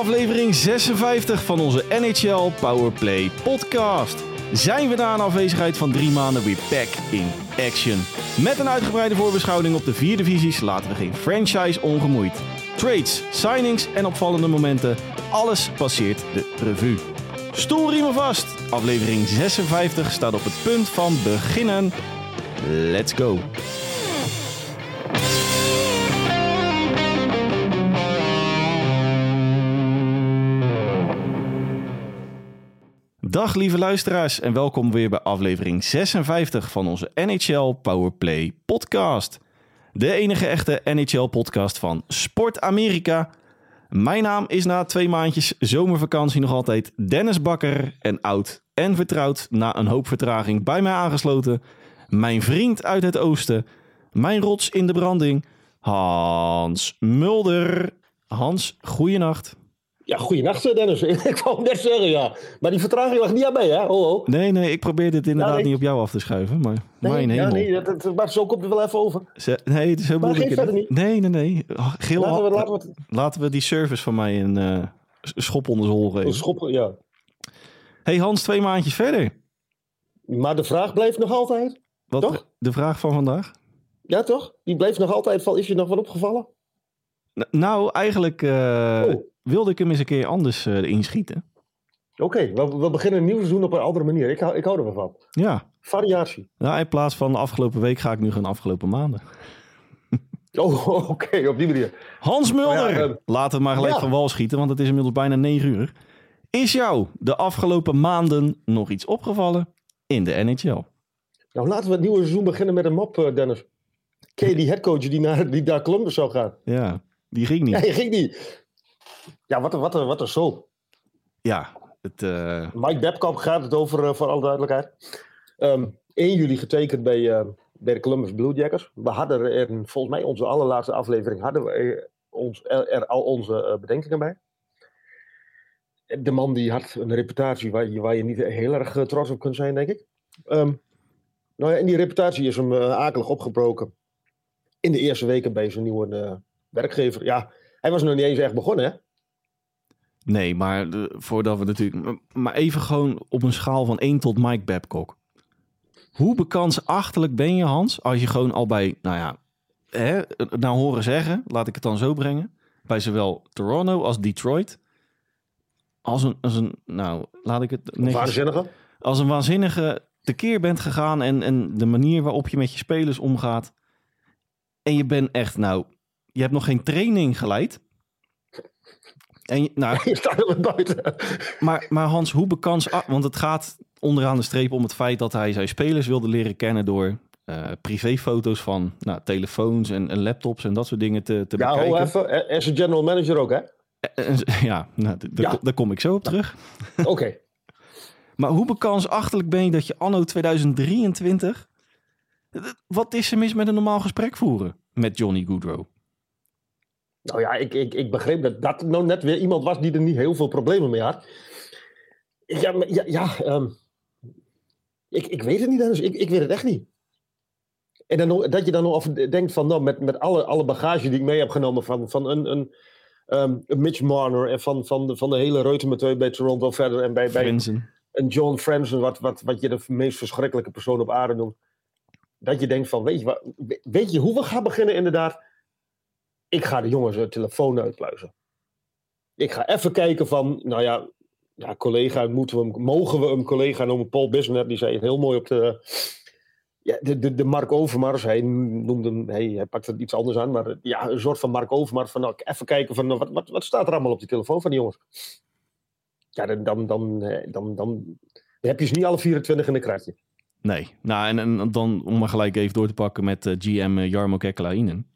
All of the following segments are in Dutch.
aflevering 56 van onze NHL Powerplay podcast. Zijn we na een afwezigheid van drie maanden weer back in action. Met een uitgebreide voorbeschouwing op de vier divisies laten we geen franchise ongemoeid. Trades, signings en opvallende momenten, alles passeert de revue. Stoelriemen vast, aflevering 56 staat op het punt van beginnen. Let's go. Dag lieve luisteraars en welkom weer bij aflevering 56 van onze NHL Powerplay podcast. De enige echte NHL podcast van Sport Amerika. Mijn naam is na twee maandjes zomervakantie nog altijd Dennis Bakker en oud en vertrouwd na een hoop vertraging bij mij aangesloten. Mijn vriend uit het oosten, mijn rots in de branding, Hans Mulder. Hans, goeienacht. Ja, goeienacht Dennis. ik wou net zeggen, ja. Maar die vertraging lag niet aan mij, hè? Ho, ho. Nee, nee, ik probeer dit inderdaad nee. niet op jou af te schuiven, maar Nee, mijn ja, hemel. nee, dat, dat, maar zo komt het wel even over. Ze- nee, zo Maar bedoel ik geef het verder niet. Nee, nee, nee. Oh, Geel, Laten we, laten, we het we die service van mij een eh, schop onder zijn hol geven. schoppen, ja. hey Hans, twee maandjes verder. Maar de vraag blijft nog altijd. Wat Toch? de vraag van vandaag? Ja, toch? Die blijft nog altijd van, is je nog wat opgevallen? Nou, eigenlijk eh, Oh. Wilde ik hem eens een keer anders eh, inschieten. Oké, we, we beginnen een nieuw seizoen op een andere manier. Ik hou, ik hou er wel van. Ja, Variatie. nou, in plaats van de afgelopen week ga ik nu gaan afgelopen maanden. Oh, oké, op die manier. Hans Mulder, Oh ja, eh, laten we maar gelijk ja. van wal schieten, want het is inmiddels bijna 9 uur. Is jou de afgelopen maanden nog iets opgevallen in de NHL? Nou, laten we het nieuwe seizoen beginnen met een mop, eh, Dennis. Ken je die headcoach die naar, die naar Columbus zou gaan? Ja, die ging niet. Nee, ging niet. Ja, wat een, wat wat een soap. Ja, het, eh, Mike Babcock gaat het over, eh, voor alle duidelijkheid. Ehm 1 juli getekend bij, eh, bij de Columbus Blue Jackets. We hadden er, volgens mij onze allerlaatste aflevering, hadden we er, ons, er, al onze bedenkingen bij. De man die had een reputatie waar je, waar je niet heel erg trots op kunt zijn, denk ik. Ehm, nou ja, en die reputatie is hem akelig opgebroken. In de eerste weken bij zijn nieuwe werkgever. Ja, hij was nog niet eens echt begonnen, hè? nee, maar eh, voordat we natuurlijk... Maar even gewoon op een schaal van 1 tot Mike Babcock. Hoe bekansachtelijk ben je, Hans, als je gewoon al bij, nou ja, hè, nou horen zeggen, laat ik het dan zo brengen, bij zowel Toronto als Detroit, als een, als een nou, laat ik het netjes- Waanzinnige. als een waanzinnige tekeer bent gegaan en, en de manier waarop je met je spelers omgaat. En je bent echt, nou, je hebt nog geen training geleid. En je- nou, Je staat er buiten. maar, maar Hans, hoe bekans... Want het gaat onderaan de streep om het feit dat hij zijn spelers wilde leren kennen door eh, privéfoto's van nou, telefoons en, en laptops en dat soort dingen te, te Ja, bekijken. ho even. Eh, As een general manager ook, hè? Ja, nou, Ja. daar kom ik zo op terug. Oké. Maar hoe bekansachtelijk ben je dat je anno 2023... Wat is er mis met een normaal gesprek voeren met Johnny Goodrow? Nou ja, ik, ik, ik begreep dat dat nou net weer iemand was die er niet heel veel problemen mee had. Ja, maar, ja, ja ehm, ik, ik weet het niet, Dennis. Ik, ik weet het echt niet. En dan, dat je dan nog denkt van, nou, met, met alle, alle bagage die ik mee heb genomen van, van een, een, ehm, een Mitch Marner en van, van, de, van de hele reutemeteut bij Toronto verder en bij, bij Frenzen. een John Franzen, wat, wat, wat je de meest verschrikkelijke persoon op aarde noemt. Dat je denkt van, weet je, wat, weet je hoe we gaan beginnen inderdaad? Ik ga de jongens hun telefoon uitpluizen. Ik ga even kijken van, nou ja, ja collega, moeten we hem, mogen we hem collega noemen? Paul Bisnet, die zei het heel mooi op de... Ja, de, de, de Mark Overmars, hij noemde hem, hij, hij pakte het iets anders aan, maar ja, een soort van Mark Overmars, van nou, even kijken van, nou, wat, wat, wat staat er allemaal op die telefoon van die jongens? Ja, dan, dan, dan, eh, dan, dan, heb je ze niet alle 24 in de kratje. Nee. Nou, en, en dan om maar gelijk even door te pakken met eh, GM eh, Jarmo Kekkelainen.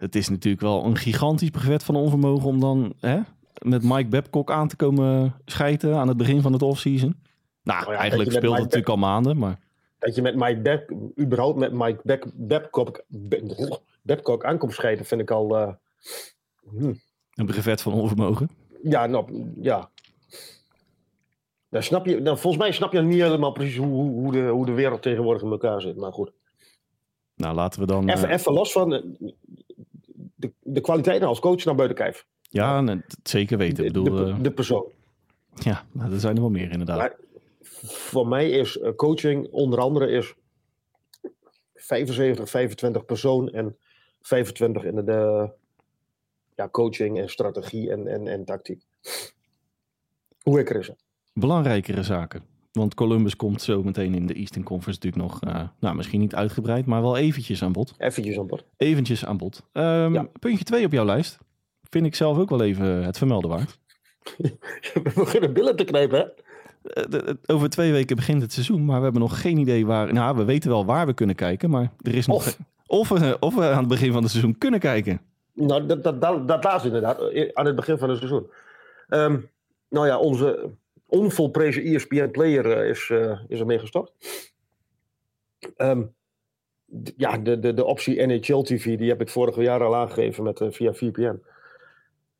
Het is natuurlijk wel een gigantisch brevet van onvermogen om dan hè, met Mike Babcock aan te komen schijten aan het begin van het offseason. Nou, Nou ja, eigenlijk speelt het natuurlijk al maanden, maar Dat je met Mike Beck, überhaupt met Mike Babcock, Babcock aankomt scheiden, vind ik al... eh, hm. een brevet van onvermogen. Ja, nou, ja. Dan snap je, dan, volgens mij snap je niet helemaal precies hoe, hoe, de, hoe de wereld tegenwoordig in elkaar zit. Maar goed. Nou, laten we dan... Even, eh, even los van de, kwaliteiten als coach naar buiten. Ja, nee, zeker weten. Ik de, bedoel, de, eh, de persoon. ja, nou, er zijn er wel meer inderdaad. Maar voor mij is eh, coaching onder andere is 75, 25 persoon en 25 in de, de ja, coaching en strategie en, en, en tactiek. Hoe ik er is. Belangrijkere zaken. Want Columbus komt zo meteen in de Eastern Conference natuurlijk nog, eh, nou misschien niet uitgebreid, maar wel eventjes aan bod. Eventjes aan bod. Eventjes aan bod. Ehm, Ja. Puntje 2 op jouw lijst. Vind ik zelf ook wel even het vermelden waard. We beginnen billen te knijpen, hè? Eh, over twee weken begint het seizoen, maar we hebben nog geen idee waar. Nou, we weten wel waar we kunnen kijken, maar er is nog. Of. geen- Of we, of we aan het begin van het seizoen kunnen kijken. Nou, dat, dat, dat, dat laatste inderdaad, eh, aan het begin van het seizoen. Ehm, nou ja, onze onvolprezen ESPN-player eh, is, eh, is ermee gestopt. Ehm, ja, de, de, de optie NHL-TV, die heb ik vorig jaar al aangegeven met, eh, via VPN.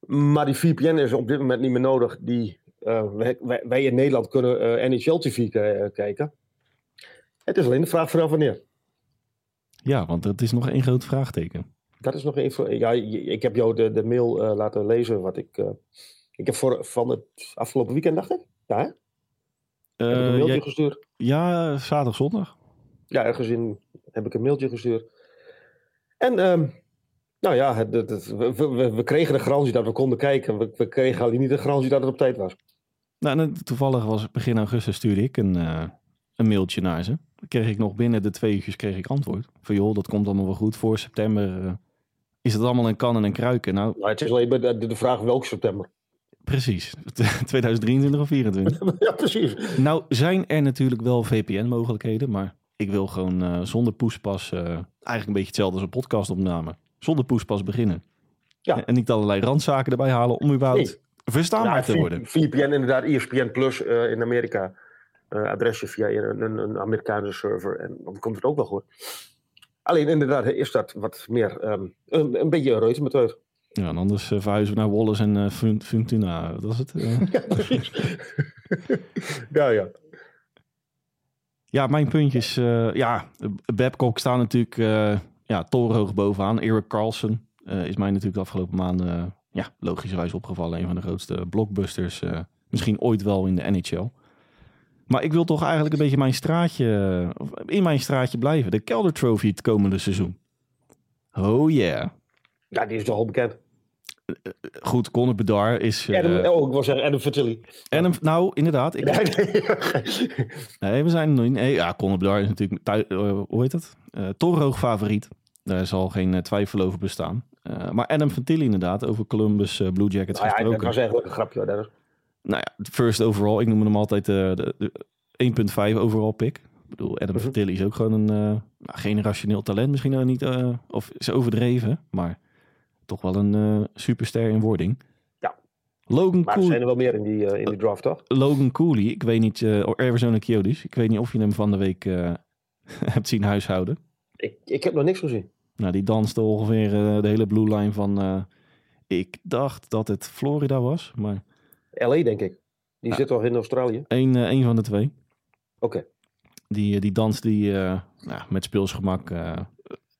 Maar die VPN is op dit moment niet meer nodig. Die, wij, in Nederland kunnen eh, NHL-TV kijken. Het is alleen de vraag vanaf wanneer. Ja, want het is nog één groot vraagteken. Dat is nog even. Ja, ik heb jou de, de mail laten lezen. Wat ik. ik heb voor, van het afgelopen weekend, dacht ik. Ja, hè? heb ik een Eh, mailtje jij- gestuurd. ja, zaterdag, zondag. Ja, ergens in heb ik een mailtje gestuurd. En. ehm, nou ja, het, het- het- we, we, we kregen de garantie dat we konden kijken. We, we kregen alleen niet de garantie dat het op tijd was. Nou, toevallig was begin augustus stuurde ik een, eh, een mailtje naar ze. Dan kreeg ik nog binnen de twee uurtjes kreeg ik antwoord. Van joh, dat komt allemaal wel goed. Voor september eh, is het allemaal in kannen en kruiken. Nou, Maar het is alleen de, de vraag welk september. Precies. 2023 of 2024. ja, precies. Nou zijn er natuurlijk wel VPN-mogelijkheden, maar ik wil gewoon eh, zonder poespas, eh, eigenlijk een beetje hetzelfde als een podcastopname, zonder poespas beginnen. Ja. En niet allerlei randzaken erbij halen om überhaupt Nee. verstaanbaar Ja, te worden. VPN inderdaad, ESPN Plus eh, in Amerika. Adresje via een, een, een Amerikaanse server. En dan komt het ook wel goed. Alleen inderdaad is dat wat meer ehm, een, een beetje een reutemethode. Ja, en anders eh, verhuizen we naar Wallace en eh, Fun- Funtuna. Dat is het. eh. Ja, precies. ja, ja. ja, mijn puntjes. eh, ja, Babcock staat natuurlijk ja, torenhoog bovenaan. Eric Carlson is mij natuurlijk de afgelopen maanden ja, logischerwijs opgevallen. Een van de grootste blockbusters. misschien ooit wel in de NHL. Maar ik wil toch eigenlijk een beetje mijn straatje, in mijn straatje blijven. De Kelder Trophy het komende seizoen. Oh yeah. Ja, die is toch al bekend. Goed, Conor Bedard is... eh, Adam, oh, ik wil zeggen Adam Fertilli. hem, nou, inderdaad. Ik, Nee, we zijn nog niet. Nee, ja, Conor Bedard is natuurlijk, eh, hoe heet dat? Eh torenhoog favoriet. Daar zal geen eh, twijfel over bestaan. Eh, maar Adam Fantilli inderdaad, over Columbus eh, Blue Jackets Nou ja, dat gesproken. was eigenlijk een grapje. hoor. Nou ja, first overall. Ik noem hem altijd eh, de, de 1.5 overall pick. Ik bedoel, Adam Mhm. Fantilli is ook gewoon een uh, generationeel talent. Misschien ook niet, uh, of is overdreven, maar toch wel een uh, superster in wording. Ja. Logan Maar er zijn er wel meer in die, uh, in die draft, toch? Logan Cooley, ik weet niet, uh, Arizona Coyotes. Ik weet niet of je hem van de week uh, hebt zien huishouden. Ik, ik heb nog niks gezien. Nou, die danste ongeveer de hele blue line van. Ik dacht dat het Florida was, maar. LA, denk ik. Die zit toch in Australië? Eén uh, van de twee. Oké. Okay. Die, die dans die nou, met speelsgemak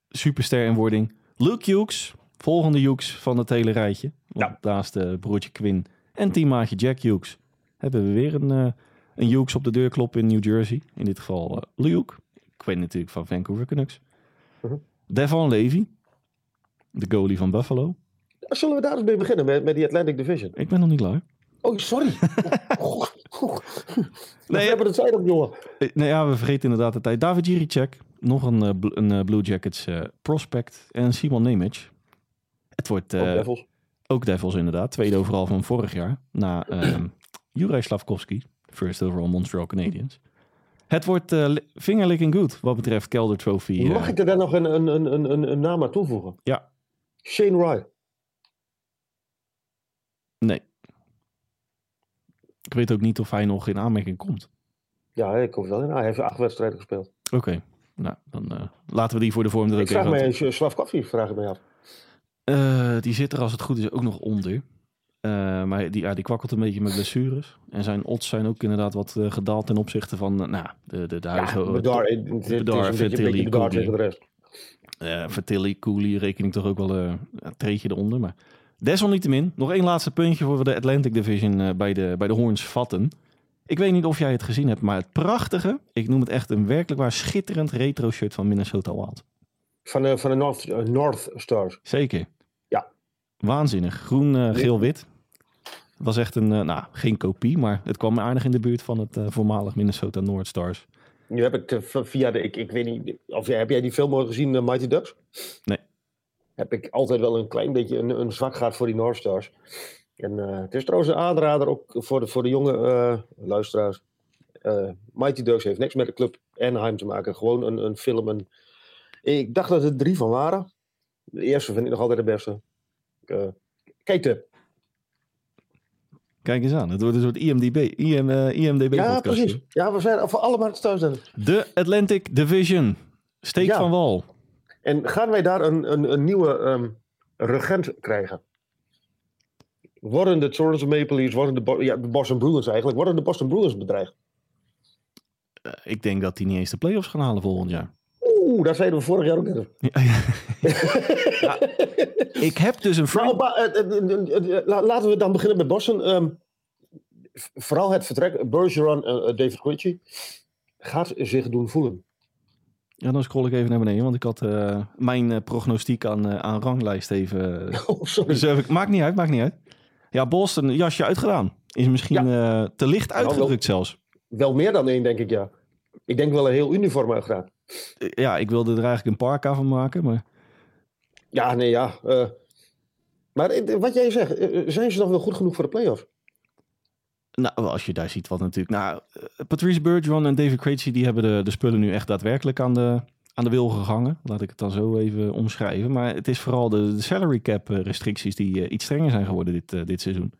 superster in wording. Luke Hughes, volgende Hughes van het hele rijtje. Ja. Naast uh, broertje Quinn en teammaatje Jack Hughes hebben we weer een, uh, een Hughes op de deur kloppen in New Jersey. In dit geval uh, Luke. Ik weet natuurlijk van Vancouver Canucks. -huh. Devon Levy, de goalie van Buffalo. Zullen we daar eens mee beginnen, met, met die Atlantic Division? Ik ben nog niet klaar. Oh, sorry. nee, we hebben het tijd op, jongen. Nee, ja, we vergeten inderdaad de tijd. David Jiricek, nog een, een Blue Jackets uh, prospect. En Simon Nemec. Het wordt... ook Devils. Ook Devils, inderdaad. Tweede overal van vorig jaar. Na Juraj Slavkovski, first overall Montreal Canadiens. Het wordt uh, fingerlicking good wat betreft Kelder Trophy. Uh. Mag ik er daar nog een, een, een, een, een naam aan toevoegen? Ja. Shane Wright. Nee. Ik weet ook niet of hij nog in aanmerking komt. Ja, hij komt wel in. Hij heeft acht wedstrijden gespeeld. Oké. Okay. Nou, dan uh, laten we die voor de vorm er ook ik vraag mij Slavkovski vraag ik mij af. Uh, die zit er als het goed is ook nog onder. Uh, maar die, ja, die kwakkelt een beetje met blessures. En zijn odds zijn ook inderdaad wat uh, gedaald ten opzichte van nou, de, de, de huizen. Ja, Bedar, Bedar, Vertilli, Vertilli, Cooley reken ik toch ook wel een treetje eronder. Maar Desalniettemin, nog één laatste puntje voor we de Atlantic Division eh, bij, de, bij de Horns vatten. Ik weet niet of jij het gezien hebt, maar het prachtige, ik noem het echt een werkelijk waar schitterend retro shirt van Minnesota Wild. Van de, van de North, eh, North Stars. Zeker. Ja. Waanzinnig. Groen, eh, geel, wit. Het was echt een, eh, nou, geen kopie, maar het kwam aardig in de buurt van het voormalig Minnesota North Stars. Nu heb ik via de, ik, ik weet niet, of jij- heb jij die film ooit gezien, Mighty Ducks? Nee. Heb ik altijd wel een klein beetje een, een zwak gehad voor die North Stars. En het is trouwens een aanrader ook voor de, voor de jonge luisteraars. Mighty Ducks heeft niks met de club Anaheim te maken. Gewoon een, een film. Een, ik dacht dat er drie van waren. De eerste vind ik nog altijd de beste. Eh, kijk de. Kijk eens aan, het wordt een soort IMDb, IM, eh, IMDb Ja, podcastje. precies. Ja, we zijn voor allemaal thuis. dan. De Atlantic Division. Steek Ja. van wal. En gaan wij daar een, een, een nieuwe ehm, regent krijgen? Worden de Toronto Maple Leafs, worden de, Bo- ja, de Boston Bruins eigenlijk, worden de Boston Bruins bedreigd? Eh, ik denk dat die niet eens de playoffs gaan halen volgend jaar. Oeh, daar zeiden we vorig jaar ook net. over. ik heb dus een Nou, maar, eh, eh, eh, la- laten we dan beginnen met Boston. Ehm, vooral het vertrek, Bergeron en David Quincy, gaat zich doen voelen. Ja, dan scroll ik even naar beneden, want ik had mijn prognostiek aan, aan ranglijst even... Oh, sorry. dus maakt niet uit, maakt niet uit. Ja, Boston, jasje uitgedaan. Is misschien te licht Nou, wel- uitgedrukt zelfs. Wel meer dan één, denk ik, ja. Ik denk wel een heel uniform uitgedaan. Ja, ik wilde er eigenlijk een parka van maken, maar... Ja, nee, ja. eh. maar eh, wat jij zegt, eh, zijn ze nog wel goed genoeg voor de playoffs? Nou, als je daar ziet wat natuurlijk... Nou, Patrice Bergeron en David Krejci, die hebben de, de spullen nu echt daadwerkelijk aan de, aan de wil gegangen. Laat ik het dan zo even omschrijven. Maar het is vooral de, de salary cap restricties die iets strenger zijn geworden dit, dit seizoen.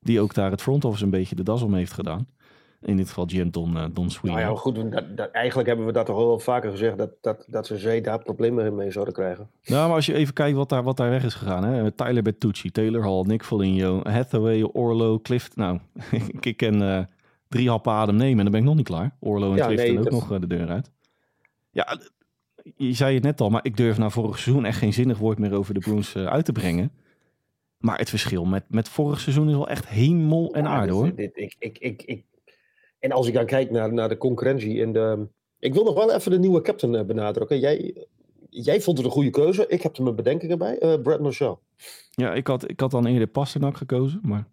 Die ook daar het front office een beetje de das om heeft gedaan. In dit geval GM Don, Don Sweeney. Nou ja, goed, dat, dat- eigenlijk hebben we dat toch wel vaker gezegd, dat, dat, dat ze zee daar problemen mee zouden krijgen. Nou, maar als je even kijkt wat daar, wat daar weg is gegaan. Hè? Tyler Bertucci, Taylor Hall, Nick Foligno, Hathaway, Orlo, Clift. Nou, ik, ken eh, drie happen adem nemen en dan ben ik nog niet klaar. Orlo en Ja, Clifton nee, ook nog eh, de deur uit. Ja, je zei het net al, maar ik durf na vorig seizoen echt geen zinnig woord meer over de Bruins uit te brengen. Maar het verschil met, met vorig seizoen is wel echt hemel en Ja, aarde dit- hoor. dit- ik, ik, ik, ik, en als ik dan kijk naar, naar de concurrentie in de... Ik wil nog wel even de nieuwe captain eh, benadrukken. Jij, jij vond het een goede keuze. Ik heb er mijn bedenkingen bij. eh Brad Marshall. Ja, ik had, ik had dan eerder Pasternak gekozen, maar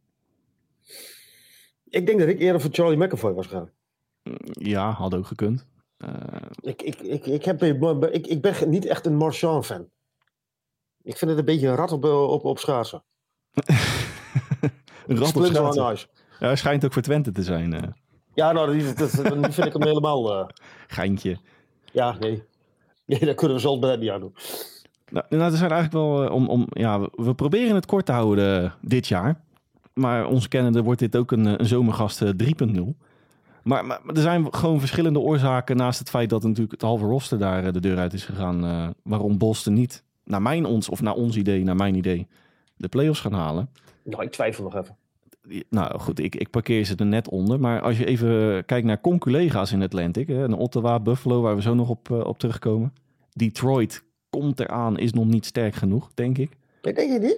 Ik denk dat ik eerder voor Charlie McAvoy was gegaan. mm, ja, had ook gekund. Eh, Ik, ik, ik, ik, heb, ik, ik ben niet echt een Marchand-fan. Ik vind het een beetje een rat op, op, op schaatsen. een rat op schaatsen. Ja, hij schijnt ook voor Twente te zijn. Ja, nou, die, dat, dat- die vind ik hem helemaal... eh, geintje. ja, nee. Nee, daar kunnen we zelfs bij niet aan doen. Nou, nou, er zijn eigenlijk wel eh, om, om ja, we, proberen het kort te houden eh, dit jaar. Maar ons kennende wordt dit ook een, een zomergast eh, 3.0. Maar, maar, er zijn gewoon verschillende oorzaken naast het feit dat natuurlijk het halve roster daar de deur uit is gegaan. waarom Boston niet, naar mijn ons of naar ons idee, naar mijn idee, de playoffs gaan halen. Nou, ik twijfel nog even. Nou goed, ik, ik parkeer ze er net onder. Maar als je even kijkt naar conculega's in Atlantic, hè, Ottawa, Buffalo, waar we zo nog op, eh, op terugkomen. Detroit komt eraan, is nog niet sterk genoeg, denk ik. Ik denk je niet?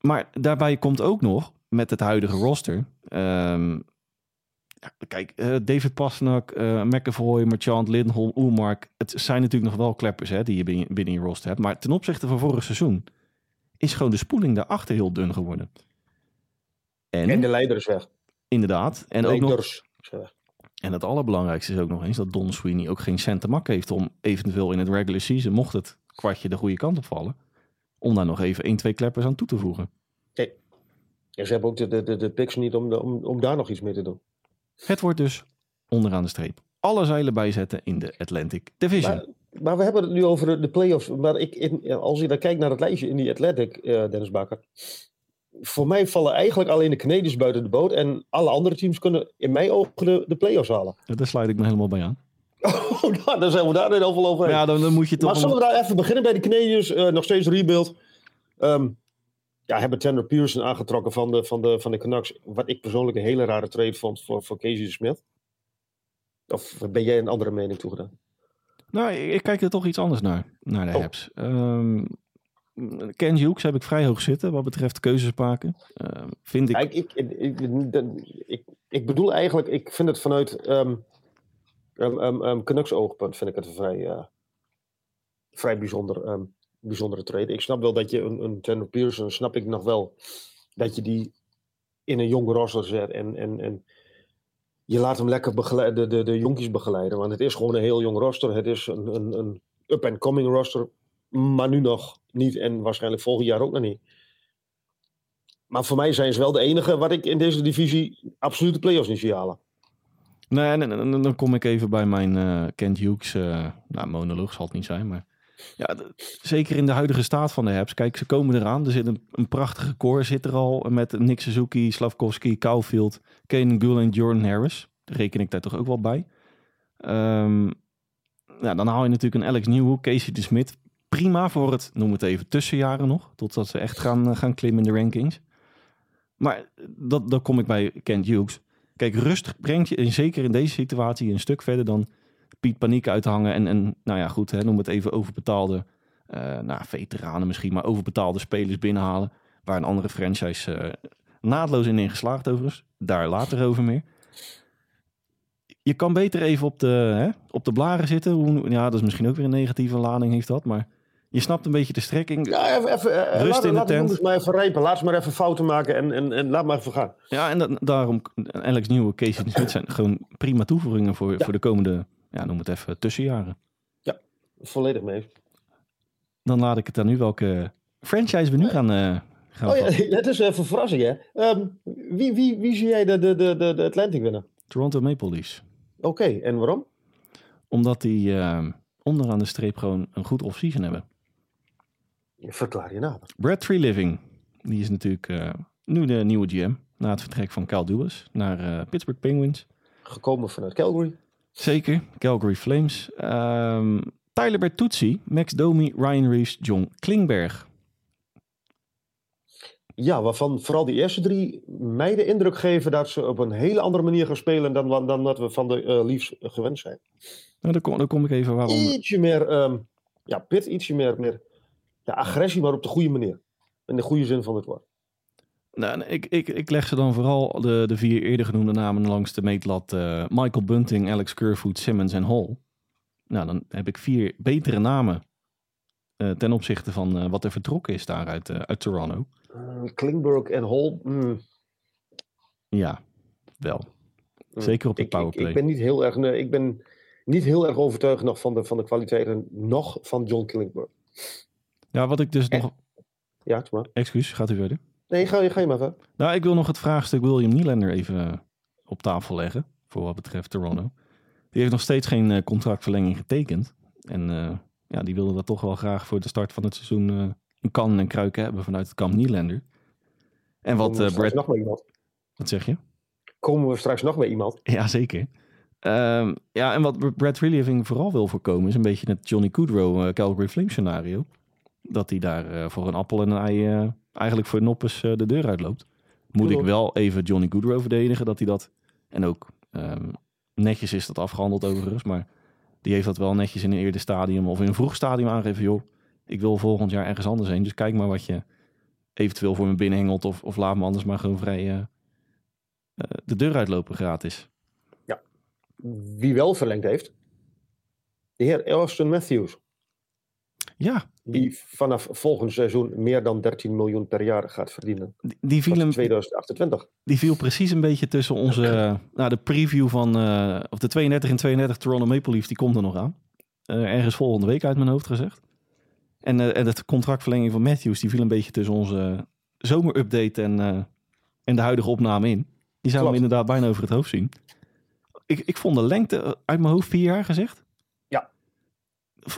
Maar daarbij komt ook nog, met het huidige roster... ehm, ja, kijk, eh, David Pasternak, eh McAvoy, Marchand, Lindholm, Oelmark... Het zijn natuurlijk nog wel kleppers hè, die je binnen, binnen je roster hebt. Maar ten opzichte van vorig seizoen... is gewoon de spoeling daarachter heel dun geworden. En, En de leider is weg. inderdaad, en ook nog. En het allerbelangrijkste is ook nog eens dat Don Sweeney ook geen cent te mak heeft om eventueel in het regular season, mocht het kwartje de goede kant op vallen, om daar nog even 1, 2 kleppers aan toe te voegen. En ze hebben ook de, de, de, de picks niet om, de- om, om daar nog iets mee te doen. Het wordt dus onderaan de streep. Alle zeilen bijzetten in de Atlantic Division. Maar, maar we hebben het nu over de, de playoffs. Maar ik, in, als je dan kijkt naar het lijstje in die Atlantic, eh, Dennis Bakker. Voor mij vallen eigenlijk alleen de Canadiens buiten de boot. En alle andere teams kunnen in mijn ogen de, de playoffs halen. Daar sluit ik me helemaal bij aan. Oh, nou, dan zijn we daar geval over ja, dan, dan moet je toch... Maar zullen we daar even beginnen bij de Canadiens? Eh, nog steeds rebuild. Ehm, ja, hebben Tanner Pearson aangetrokken van de, van, de, van de Canucks. Wat ik persoonlijk een hele rare trade vond voor, voor Casey Smith. Of ben jij een andere mening toegedaan? Nou, ik, ik kijk er toch iets anders naar, naar de Oh. Habs. Ehm, Ken Hughes heb ik vrij hoog zitten wat betreft keuzes maken. Uh, vind ik... Ik, ik, ik, ik, bedoel eigenlijk, ik vind het vanuit um, Canucks oogpunt vind ik het een vrij, uh, vrij bijzonder, bijzondere trade. Ik snap wel dat je een, een Tanner Pearson, snap ik nog wel, dat je die in een jong roster zet en, en, en je laat hem lekker de, de, de jonkies begeleiden. Want het is gewoon een heel jong roster. Het is een, een, een up-and-coming roster. Maar nu nog niet en waarschijnlijk volgend jaar ook nog niet. Maar voor mij zijn ze wel de enige wat ik in deze divisie absoluut de play-offs niet zie halen. Nee, en, dan kom ik even bij mijn uh, Kent Hughes, uh, nou monoloog zal het niet zijn, maar ja, zeker in de huidige staat van de Habs. Kijk, ze komen eraan. Er zit een, een prachtige core zit er al met Nick Suzuki, Slavkovski, Caulfield, Kane Gould en Jordan Harris. Reken ik daar toch ook wel bij. Um, nou, dan haal je natuurlijk een Alex Newhook, Casey de Smit. Prima voor het, noem het even, tussenjaren nog. Totdat ze echt gaan, eh, gaan klimmen in de rankings. Maar dat, dan kom ik bij Kent Hughes. Kijk, rust brengt je, zeker in deze situatie, een stuk verder dan Piet Paniek uithangen. En, en nou ja, goed, hè, noem het even overbetaalde, uh, nou, veteranen misschien, maar overbetaalde spelers binnenhalen. Waar een andere franchise naadloos in ingeslaagd overigens. Daar later over meer je kan beter even op de, hè, op de blaren zitten. Ja, dat is misschien ook weer een negatieve lading heeft dat. Maar je snapt een beetje de strekking. Ja, even, even uh, rust laat, in de laat tent. maar even rijpen. Laat ze maar even fouten maken en, en, en laat maar even gaan. Ja, en daarom Alex Nieuwe, Casey Smith zijn gewoon prima toevoegingen voor, voor de komende, ja, noem het even, tussenjaren. Ja, volledig mee. Dan laat ik het aan nu welke franchise we nu gaan, uh, gaan Oh ja, het is even verrassing hè. Um, wie, wie, wie zie jij de, de, de, de Atlantic winnen? Toronto Maple Leafs. Oké, en waarom? Omdat die uh, onderaan de streep gewoon een goed off-season hebben. Verklaar je nader. Brad Tree Living, die is natuurlijk uh, nu de nieuwe GM. Na het vertrek van Cal Dubas naar uh, Pittsburgh Penguins. Gekomen vanuit Calgary. Zeker, Calgary Flames. Um, Tyler Bertuzzi, Max Domi, Ryan Reeves, John Klingberg. Ja, waarvan vooral die eerste drie mij de indruk geven dat ze op een hele andere manier gaan spelen dan, dan dat we van de uh, Leafs gewend zijn. Nou, dan, kom, kom ik even waarom. Ietsje meer, um, ja, pit, ietsje meer, meer ja, agressie, maar op de goede manier. In de goede zin van het woord. Nou, ik, ik, ik leg ze dan vooral de, de vier eerder genoemde namen langs de meetlat. Uh, Michael Bunting, Alex Kerfoot, Simmons en Hall. Nou, dan heb ik vier betere namen uh, ten opzichte van uh, wat er vertrokken is daar uit, uit Toronto. Uh, Klingberg en Hall. Mm. Ja, wel. Mm. Zeker op de powerplay. Ik, ik, ben niet heel erg, nee, ik ben niet heel erg overtuigd nog van de, van de kwaliteiten nog van John Klingberg. Ja, wat ik dus nog... Ja, maar. Excuus, gaat u verder? Nee, ga, ga je maar verder. Nou, ik wil nog het vraagstuk William Nylander even op tafel leggen. Voor wat betreft Toronto. Die heeft nog steeds geen uh, contractverlenging getekend. En uh, ja, die wilde dat toch wel graag voor de start van het seizoen uh, een kan en kruiken hebben vanuit het kamp Nylander. En wat uh, Brad... nog iemand. Wat zeg je? Komen we straks nog bij iemand? Ja, zeker. Um, ja, en wat Brad Relieving vooral wil voorkomen is een beetje het Johnny Goodrow uh, Calgary Flames scenario. Dat hij daar uh, voor een appel en een ei eigenlijk voor noppes de deur uitloopt. Moet ik wel even Johnny Goodrow verdedigen dat hij dat... En ook um, netjes is dat afgehandeld overigens, maar die heeft dat wel netjes in een eerder stadium of in een vroeg stadium aangegeven. Joh, ik wil volgend jaar ergens anders heen. Dus kijk maar wat je eventueel voor me binnenhengelt. Of, of laat me anders maar gewoon vrij uh, de deur uitlopen gratis. Ja, wie wel verlengd heeft. De heer Austin Matthews. Ja. Die vanaf volgend seizoen meer dan 13 miljoen per jaar gaat verdienen. Die, die viel hem, 2028. Die viel precies een beetje tussen onze... nou, de preview van... Uh, of de 32 en 32 Toronto Maple Leafs, die komt er nog aan. ergens volgende week uit mijn hoofd gezegd. En, uh, en het contractverlenging van Matthews, die viel een beetje tussen onze zomerupdate en, en de huidige opname in. Die zou hem inderdaad bijna over het hoofd zien. Ik, ik vond de lengte eh, uit mijn hoofd vier jaar gezegd.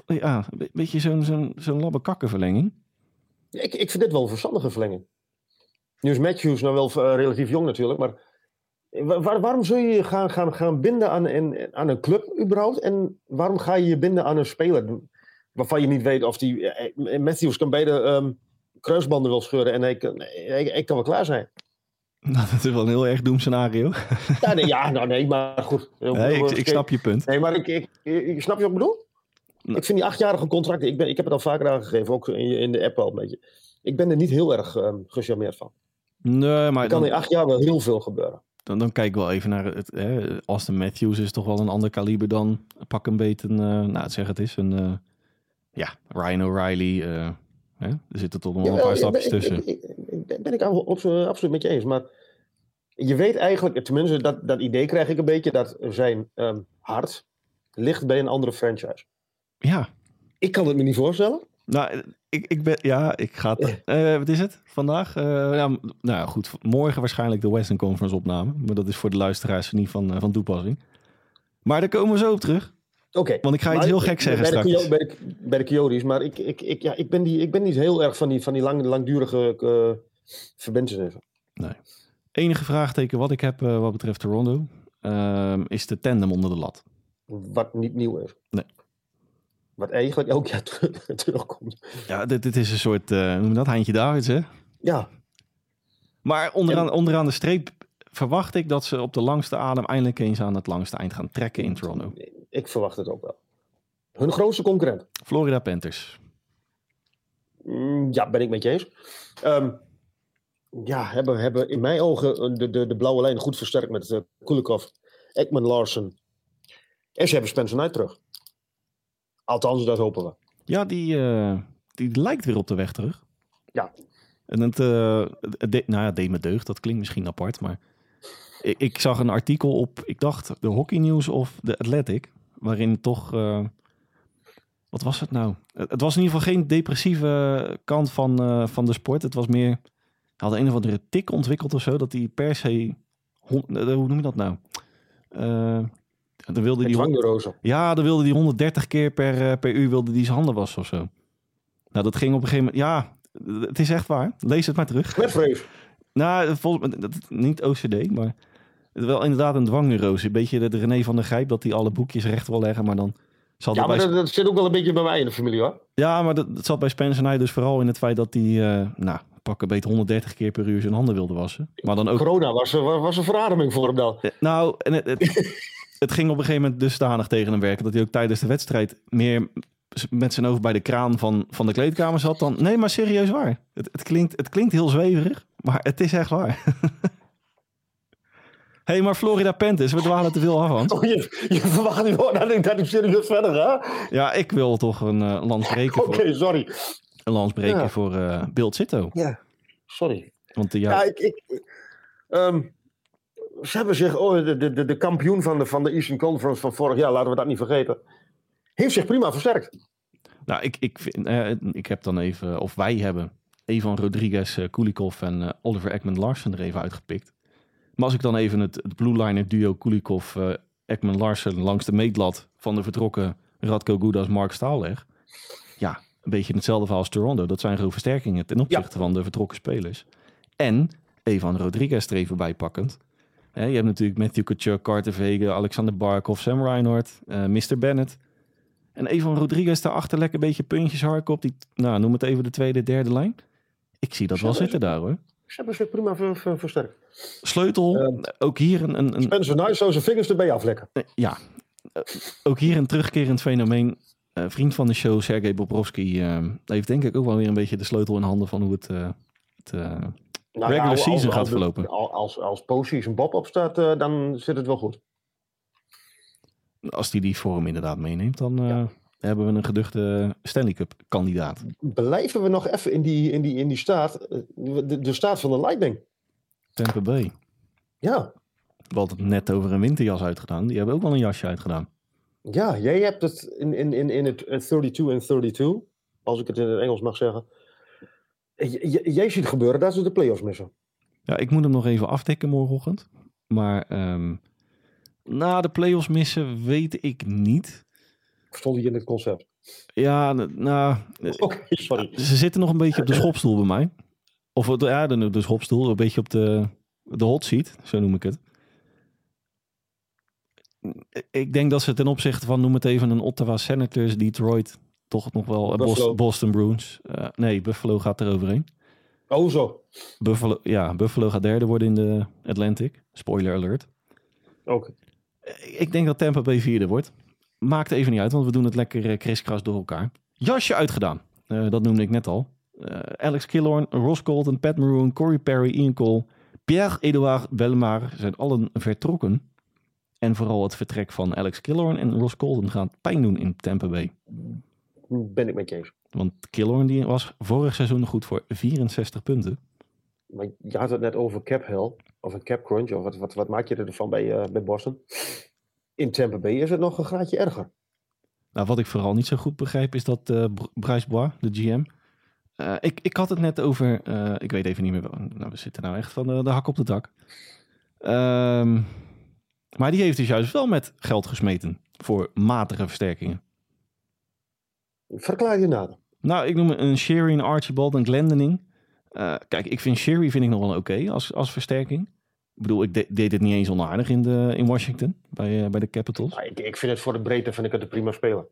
Ja. Een beetje zo'n zo'n zo'n labbekakkenverlenging. Ja, ik, ik vind dit wel een verstandige verlenging. Nu is Matthews nou wel uh, relatief jong natuurlijk, maar waar, waarom zul je je gaan, gaan, gaan binden aan, aan, aan een club überhaupt? En waarom ga je je binden aan een speler? waarvan je niet weet of die. Eh, eh, Matthews kan beide um, kruisbanden wil scheuren en hij, hij, kan wel klaar zijn. Nou, dat is wel een heel erg doemscenario. Ja, nee, ja, nou nee, maar goed. Nee, ik, ik, snap je punt. Nee, maar ik, ik, ik, snap je wat ik bedoel? Ik vind die achtjarige contracten, ik, ben, ik heb het al vaker aangegeven, ook in, in de app al een beetje. Ik ben er niet heel erg um, gecharmeerd van. Nee, maar er kan in acht jaar wel heel veel gebeuren. Dan, dan kijk ik wel even naar het. Hè, Austin Matthews is toch wel een ander kaliber dan pak een beetje een. Uh, nou, zeg het is een. Uh, ja, Ryan O'Reilly. Uh, hè? Er zitten toch nog ja, een paar stapjes ben, tussen. Ik, ik, ik, ben ik absoluut met je eens. Maar je weet eigenlijk, tenminste, dat, dat idee krijg ik een beetje, dat zijn um, hart ligt bij een andere franchise. Ja. Ik kan het me niet voorstellen. Nou, ik, ik ben, ja, ik ga het, uh, wat is het vandaag? Uh, ja, nou ja, goed, morgen waarschijnlijk de Western Conference opname. Maar dat is voor de luisteraars niet van, uh, van toepassing. Maar daar komen we zo op terug. Oké. Okay, Want ik ga iets heel gek zeggen bij straks. De, bij, de, bij de Coyotes, maar ik, ik, ik, ja, ik, ben die, ik ben niet heel erg van die, van die lang, langdurige uh. Nee. Enige vraagteken wat ik heb wat betreft Toronto, ehm, is de tandem onder de lat. Wat niet nieuw is. Nee. Wat eigenlijk elk jaar terugkomt. Ja, dit, dit is een soort, uh, noem dat, Heintje Davids, hè? Ja. Maar onderaan, en... onderaan de streep verwacht ik dat ze op de langste adem eindelijk eens aan het langste eind gaan trekken in Toronto. Ik verwacht het ook wel. Hun grootste concurrent. Florida Panthers. Mm, ja, ben ik met je eens. Um, ja, hebben, hebben in mijn ogen de, de, de blauwe lijn goed versterkt met uh, Kulikov, Ekman Larsen. En ze hebben Spencer Knight terug. Althans, dat hopen we. Ja, die, uh, die lijkt weer op de weg terug. Ja. En het, uh, het de, nou ja, deed me deugd. Dat klinkt misschien apart, maar ik, ik, zag een artikel op, ik dacht, de Hockey News of de Athletic, waarin toch, uh, wat was het nou? Het was in ieder geval geen depressieve kant van, van de sport. Het was meer, hadden een of andere tik ontwikkeld of zo, dat hij per se, hoe noem je dat nou? Dan wilde die, ja, dan wilde die 130 keer per, per uur wilde die zijn handen wassen of zo. Nou, dat ging op een gegeven moment. Ja, het is echt waar. Lees het maar terug. Webvrees. Nou, volgens mij, niet OCD, maar wel inderdaad een dwangneurose. Een beetje de René van der Grijp, dat hij alle boekjes recht wil leggen, maar dan... Zal ja, maar bij... dat, dat, zit ook wel een beetje bij mij in de familie, hoor. Ja, maar dat, dat zat bij Spencer Knight dus vooral in het feit dat hij, uh, nou, pak een beetje 130 keer per uur zijn handen wilde wassen. Maar dan ook... Corona was, was een verademing voor hem dan. Nou, en het, het, het ging op een gegeven moment dusdanig tegen hem werken dat hij ook tijdens de wedstrijd meer met zijn hoofd bij de kraan van, van de kleedkamer zat dan. Nee, maar serieus waar. Het, het, klinkt, het klinkt heel zweverig, maar het is echt waar. Hé, hey, maar Florida Panthers, we dwalen te veel af aan. Oh, je, je verwacht niet dat ik, dat ik serieus verder ga? Ja, ik wil toch een uh, lans breken Oké, okay, sorry. Een lans breken ja. voor uh, Bill Zitto. Ja, sorry. Want, uh, ja, ja, ik... ik um, ze hebben zich, oh, de, de, de kampioen van de, van de Eastern Conference van vorig jaar, laten we dat niet vergeten, heeft zich prima versterkt. Nou, ik, ik, vind, eh, ik heb dan even, of wij hebben, Evan Rodriguez, uh, Kulikov en uh, Oliver Ekman Larsen er even uitgepikt. Maar als ik dan even het, het Blue Liner duo Kulikov, uh, Ekman Larsen langs de meetlat van de vertrokken Radko Gudas, Mark Staal leg. Ja, een beetje hetzelfde verhaal als Toronto. Dat zijn gewoon versterkingen ten opzichte ja. van de vertrokken spelers. En Evan Rodriguez er even bijpakkend. Je hebt natuurlijk Matthew Kachuk, Carter Vega, Alexander Barkov, Sam Reinhardt, Mr. Bennett. En Evan Rodriguez daarachter lekker een beetje puntjes harken op die, nou noem het even de tweede, derde lijn. Ik zie dat wel zitten daar hoor. Ze hebben zich prima ver, ver, versterkt. Sleutel, uh, ook hier een... een, een Spencer Knight zou zijn vingers erbij aflekken. Uh, ja, uh, ook hier een terugkerend fenomeen. Eh, vriend van de show, Sergej Bobrovski, heeft denk ik ook wel weer een beetje de sleutel in handen van hoe het, het nou, regular als, season als, gaat verlopen. Als, als, als postseason Bob opstaat, dan zit het wel goed als hij die vorm inderdaad meeneemt, dan uh, ja. hebben we een geduchte Stanley Cup kandidaat. Blijven we nog even in die, in die, in die staat, eh, de, de staat van de Lightning. Tampa Bay. Ja. We hadden net over een winterjas uitgedaan. Die hebben ook wel een jasje uitgedaan. Ja, jij hebt het in, in, in, in het 32 en 32, als ik het in het Engels mag zeggen. J jij ziet gebeuren dat ze de playoffs missen. Ja, ik moet hem nog even afdekken morgenochtend. Maar um, na de play-offs missen, weet ik niet. Stond hij in het concept? Ja, nou... Okay, sorry. Ze zitten nog een beetje op de schopstoel bij mij. Of ja, de, de schopstoel, een beetje op de, de hot seat, zo noem ik het. Ik denk dat ze ten opzichte van, noem het even, een Ottawa Senators, Detroit, toch nog wel Boston, Boston Bruins. Uh, nee, Buffalo gaat er overheen. Oh zo. Buffalo, ja, Buffalo gaat derde worden in de Atlantic. Spoiler alert. Oké ik denk dat Tampa Bay vierde wordt. maakt even niet uit, want we doen het lekker kriskras door elkaar. Jasje uitgedaan. Uh, dat noemde ik net al. Uh, Alex Killorn, Ross Colton, Pat Maroon, Corey Perry, Ian Cole, Pierre-Edouard Bellemare zijn allen vertrokken. En vooral het vertrek van Alex Killorn en Ross Colton gaat pijn doen in Tampa Bay. Ben ik met je eens. Want Killorn die was vorig seizoen goed voor 64 punten. Maar je had het net over cap hell, of een cap crunch, of wat, wat, wat maak je ervan bij, uh, bij Boston? In Tampa Bay is het nog een graadje erger. Nou, wat ik vooral niet zo goed begrijp is dat uh, Bryce Bois, de GM... Uh, ik, ik had het net over, ik weet even niet meer, nou, we zitten nou echt van de, de hak op de dak. Um, maar die heeft dus juist wel met geld gesmeten voor matige versterkingen. Verklaar je nader. Nou, ik noem een Sherry, een Archibald, een Glendening. Uh, kijk, ik vind Sherry vind ik nog wel oké okay als, als versterking. Ik bedoel, ik de, deed het niet eens onaardig in, de, in Washington, bij, uh, bij de Capitals. Ja, ik, ik vind het voor de breedte vind ik het een prima speler.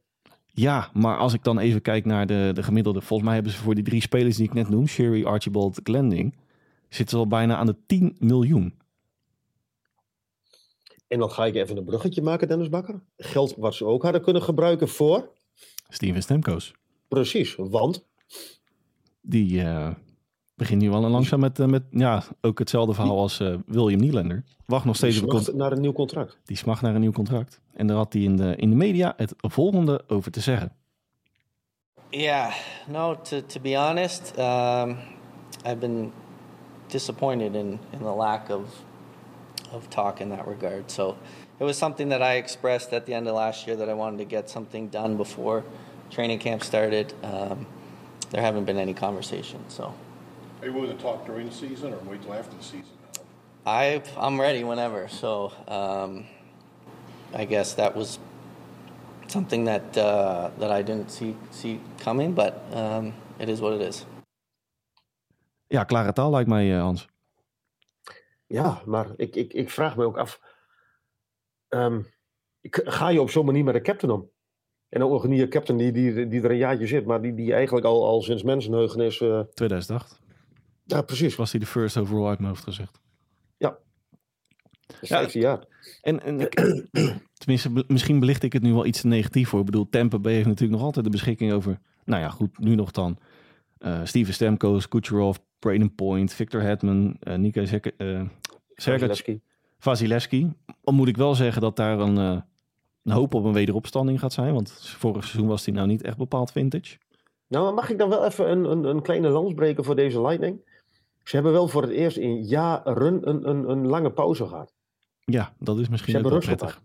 Ja, maar als ik dan even kijk naar de, de gemiddelde... Volgens mij hebben ze voor die drie spelers die ik net noem... Sherry, Archibald, Glending... zitten ze al bijna aan de 10 miljoen. En dan ga ik even een bruggetje maken, Dennis Bakker. Geld wat ze ook hadden kunnen gebruiken voor... Steven Stemkoos. Precies, want... Die uh, begint nu wel een langzaam met, uh, met ja, ook hetzelfde verhaal als uh, William Nylander. Wacht nog steeds op een naar een nieuw contract. Die smacht naar een nieuw contract. En daar had hij in de, in de media het volgende over te zeggen. Yeah, no, to, to be honest, um, I've been disappointed in, in the lack of of talk in that regard. So it was something that I expressed at the end of last year that I wanted to get something done before training camp started. Um, there haven't been any conversations. So. Are you willing to talk during the season or wait till after the season? I I'm ready whenever. So um, I guess that was something that uh, that I didn't see see coming, but um, it is what it is. Ja, klare taal lijkt mij, uh, Hans. Ja, maar ik, ik, ik vraag me ook af. Um, ga je op zo'n manier met de captain om? En ook een nieuwe captain die, die, die er een jaartje zit, maar die, die eigenlijk al, al sinds mensenheugen is. Uh... 2008. Ja, precies. Was hij de first overall uit mijn hoofd gezegd? Ja. Ja, jaar. En, en ik, tenminste, misschien belicht ik het nu wel iets te negatief voor. Ik bedoel, Tampa Bay heeft natuurlijk nog altijd de beschikking over. Nou ja, goed, nu nog dan. Uh, Steven Stamkos, Kucherov, Braden Point, Victor Hetman, uh, Nika Zek uh, Vasilevski. Al moet ik wel zeggen dat daar een, uh, een, hoop op een wederopstanding gaat zijn. Want vorig seizoen was hij nou niet echt bepaald vintage. Nou, mag ik dan wel even een, een, een kleine lans breken voor deze Lightning? Ze hebben wel voor het eerst in jaren een, een, een lange pauze gehad. Ja, dat is misschien ook wel prettig.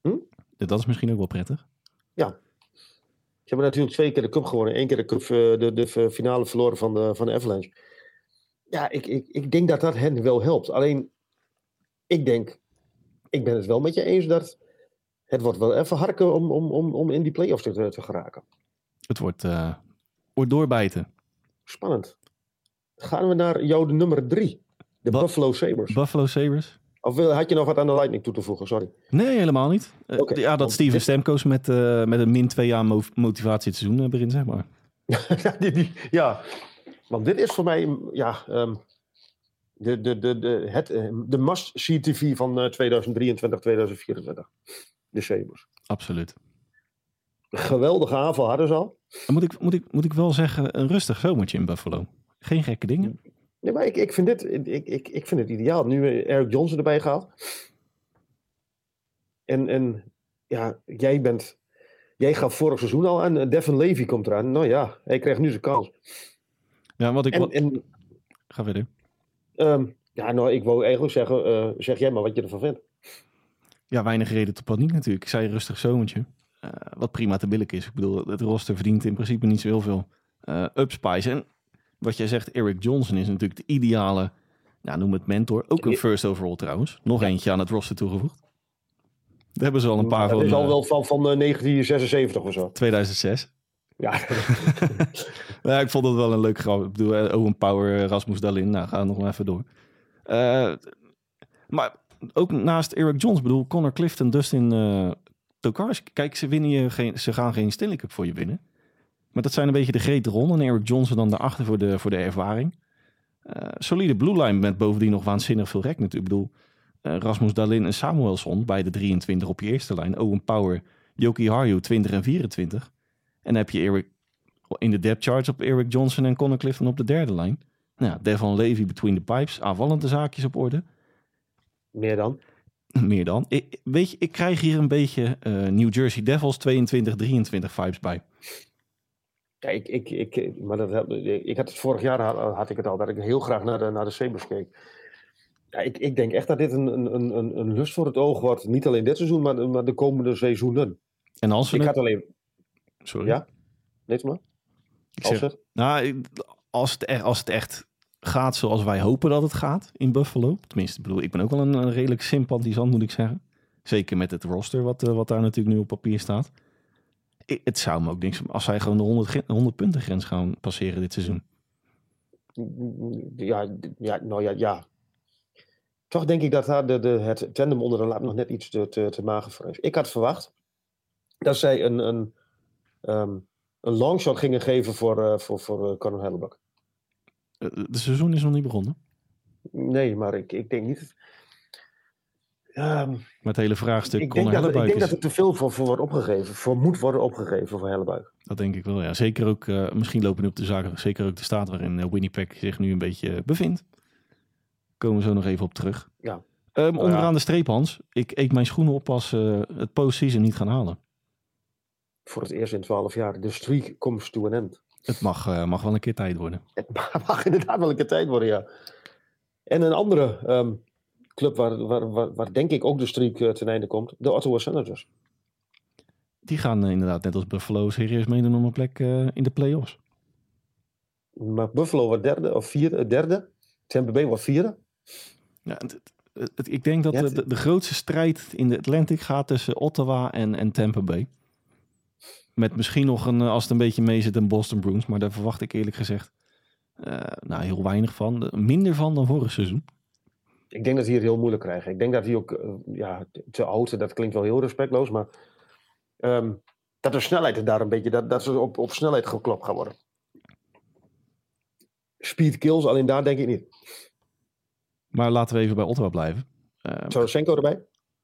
Hm? Dat is misschien ook wel prettig. Ja, ze hebben natuurlijk twee keer de cup gewonnen. één keer de, cup, eh, de, de finale verloren van de, van de Avalanche. Ja, ik, ik, ik denk dat dat hen wel helpt. Alleen, ik denk, ik ben het wel met je eens dat het wordt wel even harken om, om, om, om in die play-offs te, te geraken. Het wordt, uh, wordt doorbijten. Spannend. Gaan we naar jouw nummer drie. De Buffalo Sabres. Buffalo Sabres. Of had je nog wat aan de Lightning toe te voegen? Sorry. Nee, helemaal niet. Eh. Ja, dat Steven Stemkoos met, uh, met een min twee jaar motivatie het seizoen begint, zeg maar. ja, die, die, ja, want dit is voor mij ja, um, de, de, de, de, het, de must-see TV van 2023, 2024. De Sabres. Absoluut. Geweldige aanval hadden ze al. Moet ik, moet, ik, moet ik wel zeggen, een rustig zomertje in Buffalo. Geen gekke dingen. Nee, maar ik, ik, vind dit, ik, ik, ik vind het ideaal. Nu Eric Johnson erbij gehaald. En, en ja, jij bent. Jij gaf vorig seizoen al aan. Devin Levy komt eraan. Nou ja, hij krijgt nu zijn kans. Ja, wat ik. En, en, Ga verder. Um, ja, nou, ik wou eigenlijk zeggen. Uh, zeg jij maar wat je ervan vindt. Ja, weinig reden tot paniek natuurlijk. Ik zei rustig zomertje. Uh, wat prima te billig is. Ik bedoel, het roster verdient in principe niet zo heel veel uh, upspice. En wat jij zegt, Eric Johnson is natuurlijk de ideale, nou, noem het mentor. Ook een first overall trouwens. Nog eentje aan het roster toegevoegd. Daar hebben ze al een paar van. Dat is al wel van, van 1976 of zo. 2006. Ja. ja, ik vond dat wel een leuk grap. Ik bedoel, Owen Power, Rasmus Dalin. Nou, ga nog even door. Uh, maar ook naast Eric Jones, bedoel, Connor Clifton, Dustin uh, Tokarski. Kijk, ze, winnen je geen, ze gaan geen Stanley Cup voor je winnen. Maar dat zijn een beetje de great ronden. En Eric Johnson dan daarachter voor de, voor de ervaring. Solide blue line met bovendien nog waanzinnig veel rek natuurlijk. Ik bedoel, Rasmus Dalin en Samuelson, beide 23 op je eerste lijn. Owen Power, Yoki Haru 20 en 24. En dan heb je Eric in de depth charge op Eric Johnson en Connor Clifton op de derde lijn. Nou, ja, Devon Levy between the pipes. Aanvallende zaakjes op orde. Meer dan. Meer dan. Ik, weet je, ik krijg hier een beetje eh, New Jersey Devils 22, 23 vibes bij. Ja, ik, ik, ik, maar dat, ik had het vorig jaar had, had ik het al, dat ik heel graag naar de, naar de keek. Ja, ik, ik denk echt dat dit een, een, een- een, lust voor het oog wordt. Niet alleen dit seizoen, maar, de- maar de komende seizoenen. En als we Ik het- had alleen... Sorry. Ja? Weet maar. Ik Als zeg, het? nou, als het, echt, als het echt gaat zoals wij hopen dat het gaat in Buffalo. Tenminste, ik bedoel, ik ben ook wel een, een redelijk sympathisant, moet ik zeggen. Zeker met het roster wat, eh, wat daar natuurlijk nu op papier staat. Ik- het zou me ook niks... Als zij gewoon de 100, gren- 100 punten grens gaan passeren dit seizoen. Ja, ja, nou ja, ja. Toch denk ik dat daar de, de, het tandem onder de laat nog net iets te, te, te mager voor is. Ik had verwacht dat zij een, een, ehm, een longshot gingen geven voor, eh voor, voor eh, Conor Hellebuck. Eh, De seizoen is nog niet begonnen. Nee, maar ik, ik denk niet. Ehm, Met het hele vraagstuk ik, denk dat, ik denk is- dat er te veel voor, voor wordt opgegeven. Voor moet worden opgegeven voor Hellebuik. Dat denk ik wel, ja. Zeker ook, eh, misschien lopen nu op de zaken, zeker ook de staat waarin eh, Winnipeg zich nu een beetje eh, bevindt. Komen we zo nog even op terug. Ja. Ehm, Nou ja. onderaan de streep, Hans. Ik eet mijn schoenen op als ze het postseason niet gaan halen. Voor het eerst in twaalf jaar. De streak komt to an end. Het mag, eh, mag wel een keer tijd worden. Het mag inderdaad wel een keer tijd worden, ja. En een andere ehm, club waar, waar, waar, waar denk ik ook de streak eh, ten einde komt. De Ottawa Senators. Die gaan eh, inderdaad net als Buffalo serieus meedoen om een plek in de play-offs. Maar Buffalo wordt derde of vierde. derde. Tampa Bay wordt vierde. Ja, het- het- het- ik denk dat Ja, de, de grootste strijd in de Atlantic gaat tussen Ottawa en, en Tampa Bay. Met misschien nog een, eh, als het een beetje mee zit, een Boston Bruins. Maar daar verwacht ik eerlijk gezegd eh, nou, heel weinig van. De- Minder van dan vorig seizoen. Ik denk dat die het heel moeilijk krijgen. Ik denk dat die ook, eh, ja, te- oud, dat klinkt wel heel respectloos, maar ehm, dat de snelheid er daar een beetje, dat, dat ze op, op snelheid geklopt gaan worden. Speed kills, alleen daar denk ik niet. Maar laten we even bij Ottawa blijven. Eh, Tarasenko erbij?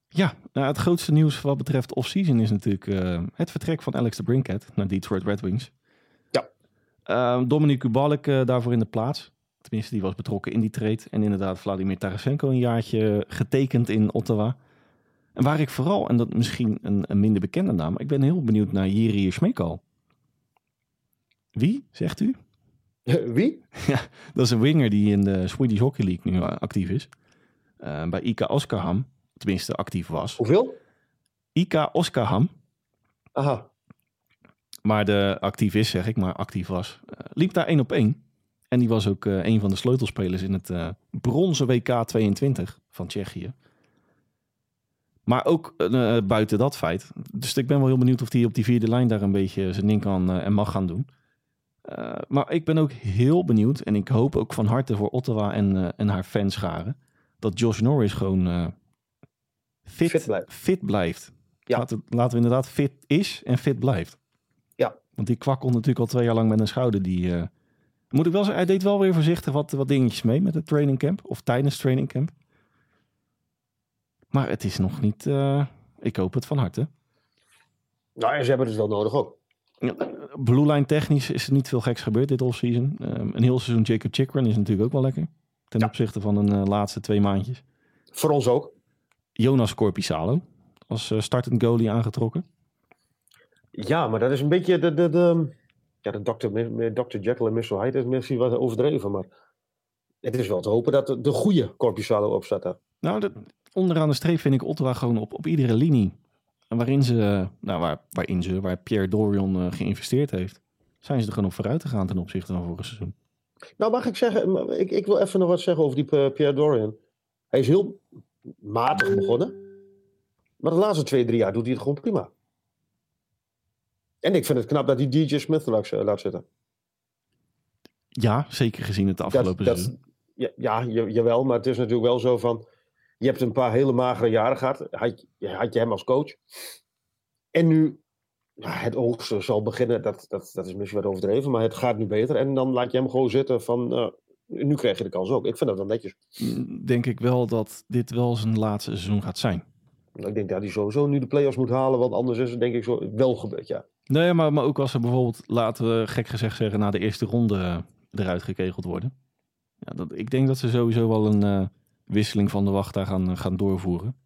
Ja, nou, het grootste nieuws wat betreft off-season is natuurlijk eh, het vertrek van Alex de Brinket naar Detroit Red Wings. Ja. Uh, Dominic Kubalik eh, daarvoor in de plaats. Tenminste, die was betrokken in die trade. En inderdaad, Vladimir Tarasenko een jaartje getekend in Ottawa. En waar ik vooral, en dat misschien een, een minder bekende naam, maar ik ben heel benieuwd naar Jiri Smekal. Wie, zegt u? Wie? Dat is een winger die in de Swedish Hockey League nu eh, actief is. Eh, bij IK Oskarshamn, tenminste actief was. Hoeveel? IK Oskarshamn, Aha. maar de actief is, zeg ik, maar actief was. eh, liep daar één op één. En die was ook eh, een van de sleutelspelers in het eh, bronzen WK 22 van Tsjechië. Maar ook buiten dat feit. Dus ik ben wel heel benieuwd of hij op die vierde lijn daar een beetje zijn ding kan en mag gaan doen. Maar ik ben ook heel benieuwd. En ik hoop ook van harte voor Ottawa en, en haar fanscharen. Dat Josh Norris gewoon fit, Fit blijft. fit blijft. Ja. Laten, laten we inderdaad fit is en fit blijft. Ja. Want die kwakkelt natuurlijk al twee jaar lang met een schouder. Die, eh, moet ik wel zeggen, hij deed wel weer voorzichtig wat, wat dingetjes mee met het training camp. Of tijdens het training camp. Maar het is nog niet... eh, ik hoop het van harte. Nou, en ze hebben het wel nodig ook. Blue line technisch is er niet veel geks gebeurd dit offseason. Um, een heel seizoen Jacob Chikrin is natuurlijk ook wel lekker. Ten Ja. opzichte van een eh, laatste twee maandjes. Voor ons ook. Jonas Corpisalo als eh, startend goalie aangetrokken. Ja, maar dat is een beetje de, de, de, ja, de Dr. Dr. Jekyll en Mr. Hyde is misschien wat overdreven, maar het is wel te hopen dat de, de goede Corpusalo daar. Nou, de, onderaan de streep vind ik Ottawa gewoon op, op iedere linie. Waarin ze, eh, nou, waar, waarin ze, waar Pierre Dorion eh, geïnvesteerd heeft, zijn ze er gewoon op vooruit gegaan ten opzichte van vorig seizoen. Nou, mag ik zeggen, ik, ik wil even nog wat zeggen over die Pierre Dorian. Hij is heel matig begonnen, maar de laatste twee, drie jaar doet hij het gewoon prima. En ik vind het knap dat hij DJ Smith laat, laat zitten. Ja, zeker gezien het afgelopen dat, seizoen. ja, ja, ja, jawel, maar het is natuurlijk wel zo van... Je hebt een paar hele magere jaren gehad. Had, je- had je hem als coach. En nu, ja, het oogsten zal beginnen. Dat, dat, dat is misschien wat overdreven, maar het gaat nu beter. En dan laat je hem gewoon zitten van... eh, nu krijg je de kans ook. Ik vind dat wel netjes. Denk ik wel dat dit wel zijn laatste seizoen gaat zijn. Ik denk dat hij sowieso nu de play-offs moet halen, want anders is het denk ik zo wel gebeurd, ja. Nee, maar, maar ook als ze bijvoorbeeld, laten we gek gezegd zeggen, na de eerste ronde eh, eruit gekegeld worden. Ja, dat, ik denk dat ze sowieso wel een eh, wisseling van de wacht daar gaan, gaan doorvoeren.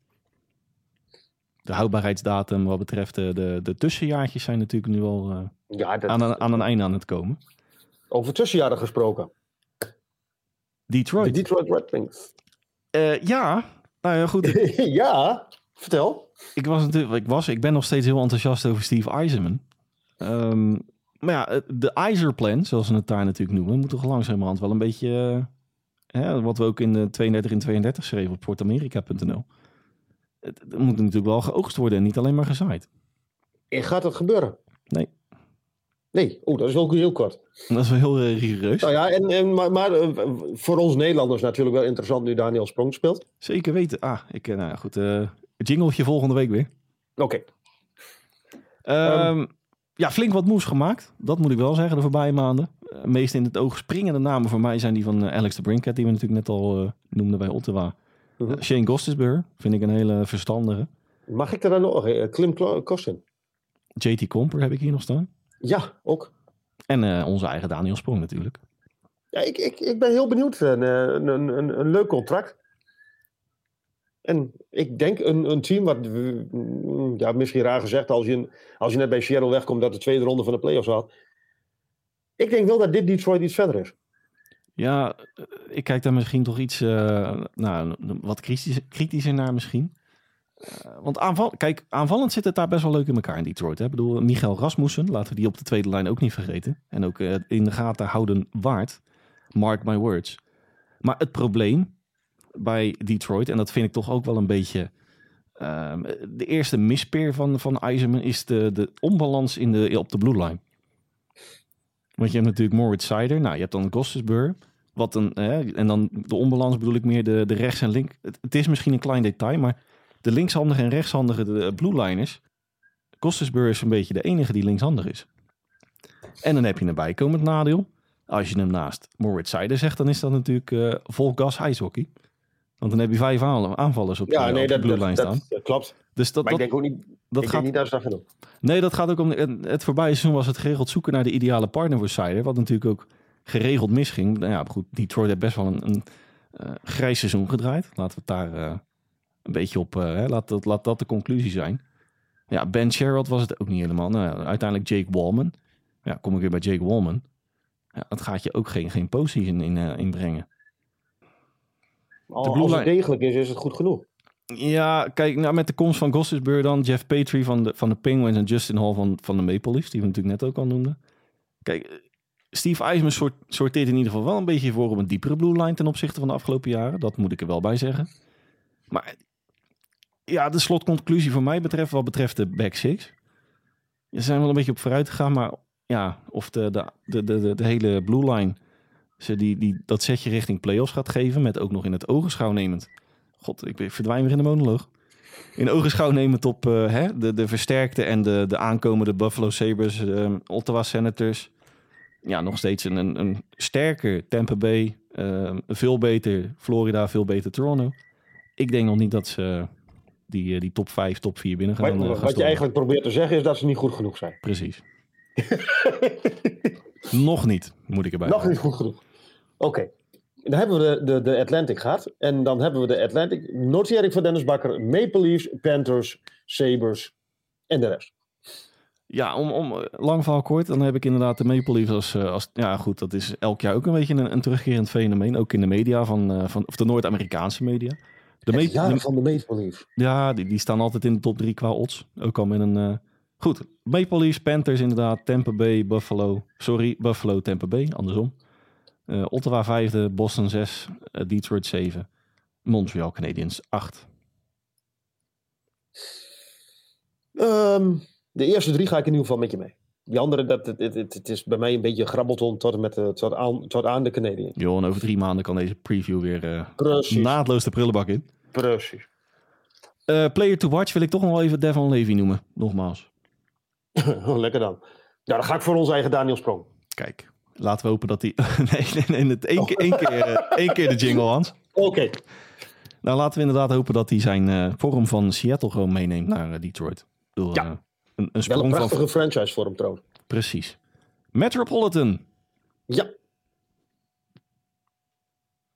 De houdbaarheidsdatum wat betreft de, de, de tussenjaartjes zijn natuurlijk nu al eh, Ja, dat, aan, een, aan een einde aan het komen. over tussenjaren gesproken. Detroit. De Detroit Red Wings. Eh, ja, nou ja, goed. Ik, ja, vertel. ik was natuurlijk, ik was, ik ben nog steeds heel enthousiast over Steve Eisenman. Ehm, maar ja, de Eiser Plan, zoals ze het daar natuurlijk noemen, moet toch langzamerhand wel een beetje, eh, hè, wat we ook in de 32 in 32 schreven op portamerika.nl. Het, het moet natuurlijk wel geoogst worden en niet alleen maar gezaaid. En gaat dat gebeuren? Nee. Nee, oeh, dat is ook heel kort. Dat is wel heel eh, rigoureus. Nou ja, en, en, maar, maar eh, voor ons Nederlanders natuurlijk wel interessant nu Daniel Sprong speelt. Zeker weten. Ah, ik, eh, nou ja, goed. eh jingletje volgende week weer. Oké. Ehm, ja, flink wat moves gemaakt. Dat moet ik wel zeggen de voorbije maanden. Uh, meest in het oog springende namen voor mij zijn die van Alex de Brinket, die we natuurlijk net al noemden bij Ottawa. Mhm. Shane Gostisbehere vind ik een hele verstandige. Mag ik er dan nog? Klim Kostin. JT Comper heb ik hier nog staan. Ja, ook. En eh, onze eigen Daniel Sprong natuurlijk. Ja, ik, ik, ik ben heel benieuwd. Een, eh, een, een, een, een leuk contract. En ik denk een, een team wat, mm, ja, misschien raar gezegd, als je, als je net bij Seattle wegkomt dat de tweede ronde van de playoffs had. Ik denk wel dat dit Detroit iets verder is. Ja, eh, ik kijk daar misschien toch iets eh, nou, wat kritisch, kritischer naar misschien. Eh, want aanval, kijk, aanvallend zit het daar best wel leuk in elkaar in Detroit. Hè? Ik bedoel, Michael Rasmussen, laten we die op de tweede lijn ook niet vergeten. En ook eh, in de gaten houden waard. Mark my words. Maar het probleem bij Detroit, en dat vind ik toch ook wel een beetje... ehm, de eerste mispeer van, van is de, de onbalans in de, op de blue line. Want je hebt natuurlijk Moritz Seider. Nou, je hebt dan Gostisbehere. Wat een, en dan de onbalans bedoel ik meer de, de rechts en link. Het, het is misschien een klein detail, maar de linkshandige en rechtshandige de blue liners. Gostisbehere is een beetje de enige die linkshandig is. En dan heb je een bijkomend nadeel. Als je hem naast Moritz Seider zegt, dan is dat natuurlijk eh, vol gas ijshockey. Want dan heb je vijf aan- aanvallers op, Ja, de, nee, op de dat, blue dat, line dat, staan. dat klopt. Dus dat, Maar dat, ik denk ook niet, dat ik gaat niet dat dat. Nee, dat gaat ook om. Het, voorbije seizoen was het geregeld zoeken naar de ideale partner voor Sider. Wat natuurlijk ook geregeld misging. Nou ja, goed, Detroit heeft best wel een, een eh, grijs seizoen gedraaid. Laten we het daar eh, een beetje op. eh, hè, laat, dat, laat dat de conclusie zijn. Ja, Ben Sherrod was het ook niet helemaal. Nou, ja, uiteindelijk Jake Wallman. Ja, kom ik weer bij Jake Wallman. Ja, dat gaat je ook geen, geen postseason in, eh, inbrengen. Al- blue Als het degelijk is, is het goed genoeg. Ja, kijk, nou, met de komst van Gostisbehere dan, Jeff Petrie van de, van de Penguins en Justin Hall van, van de Maple Leafs, die we natuurlijk net ook al noemden. Kijk, eh, Steve Eisman soort, sorteert in ieder geval wel een beetje voor op een diepere blue line ten opzichte van de afgelopen jaren. Dat moet ik er wel bij zeggen. Maar ja, de slotconclusie voor mij betreft, wat betreft de back six. Ze zijn wel een beetje op vooruit gegaan, maar ja, of de, de, de, de, de, hele blue line ze die, die, dat setje richting playoffs gaat geven, met ook nog in het ogenschouw nemend God, ik verdwijn weer in de monoloog. In ogenschouw nemend op eh, hè, de, de versterkte en de, de aankomende Buffalo Sabres, eh, Ottawa Senators. Ja, nog steeds een, een, sterker Tampa Bay, eh, veel beter Florida, veel beter Toronto. Ik denk nog niet dat ze die, eh, die top 5, top 4 binnen gaan, Maar, eh, gaan wat je eigenlijk probeert te zeggen is dat ze niet goed genoeg zijn. Precies. nog niet, moet ik erbij Nog niet goed genoeg. Oké. Dan hebben we de, de, de Atlantic gehad. En dan hebben we de Atlantic. Noteer ik van Dennis Bakker. Maple Leafs, Panthers, Sabres en de rest. Ja, om, om eh, lang verhaal kort, dan heb ik inderdaad de Maple Leafs als, als... Ja, goed, dat is elk jaar ook een beetje een, een terugkerend fenomeen. Ook in de media, van, van, of de Noord-Amerikaanse media. De, Het Me- jaar de- van de Maple ja, die, die staan altijd in de top drie qua odds. Ook al met een... eh, Goed, Maple Leafs, Panthers inderdaad, Tampa Bay, Buffalo. Sorry, Buffalo, Tampa Bay, andersom. Eh, Ottawa vijfde, Boston zes, eh, Detroit zeven. Montreal Canadiens acht. Ehm, de eerste drie ga ik in ieder geval met je mee. Die andere, dat, het, het, het, is bij mij een beetje een grabbelton tot, met, de- tot, aan, tot aan de Canadiens. Joh, en over drie maanden kan deze preview weer eh, naadloos de prullenbak in. Precies. Eh, player to watch wil ik toch nog wel even Devon Levy noemen. Nogmaals. Lekker dan. Nou, dan ga ik voor onze eigen Daniel Sprong. Kijk, laten we hopen dat hij... nee, nee, nee. Het één, keer, één, keer, eh, één keer de jingle, Hans. Oké. Nou, laten we inderdaad hopen dat hij zijn eh, vorm van Seattle gewoon meeneemt naar eh, Detroit. Bedoel, Ja. Een, een Wel een sprong van... prachtige franchise voor hem trouwens. Precies. Metropolitan. Ja.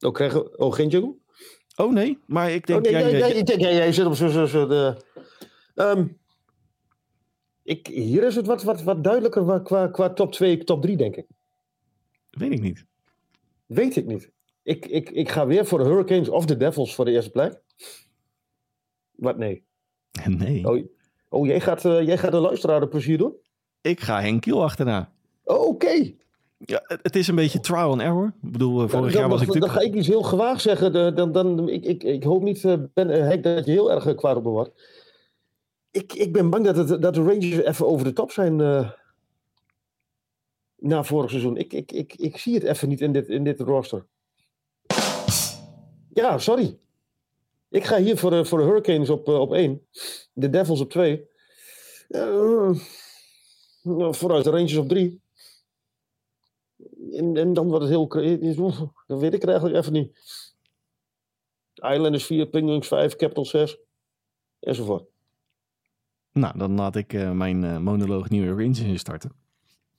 Oh, krijgen, oh geen jungle? Oh nee, maar ik denk... oh, nee, jij- nee, jij- nee, ik denk, jij, jij zit op zo'n... Zo, zo, de, ik, hier is het wat, wat, wat duidelijker qua- qua, qua top 2, top 3, denk ik. Weet ik niet. Weet ik niet. Ik, ik, ik ga weer voor de Hurricanes of de Devils voor de eerste plek. Wat nee. Nee. Oh, oh jij, gaat, eh, jij gaat de luisteraar een plezier doen? Ik ga Henk Kiel achterna. Oh, Oké. Ja, het, is een beetje trial and error. Ik bedoel, eh, vorig dan, jaar was ik dan, dan ga ik iets heel gewaagd zeggen. De- Dan, dan, ik, ik, ik hoop niet, eh, ben, Henk, dat je heel erg kwaad op me wordt. Ik, ik ben bang dat, het, dat de Rangers even over de top zijn na vorig seizoen. Ik, ik, ik, ik zie het even niet in dit, in dit roster. Ja, sorry. Ik ga hier voor de, voor de Hurricanes op, eh, op 1. De Devils op 2. vooruit de Rangers op 3. En, en dan wordt het heel... Dat weet ik er eigenlijk even niet. Islanders 4, Penguins 5, Capitals 6. Enzovoort. Nou, dan laat ik eh, mijn eh, monoloog New York Rangers instarten.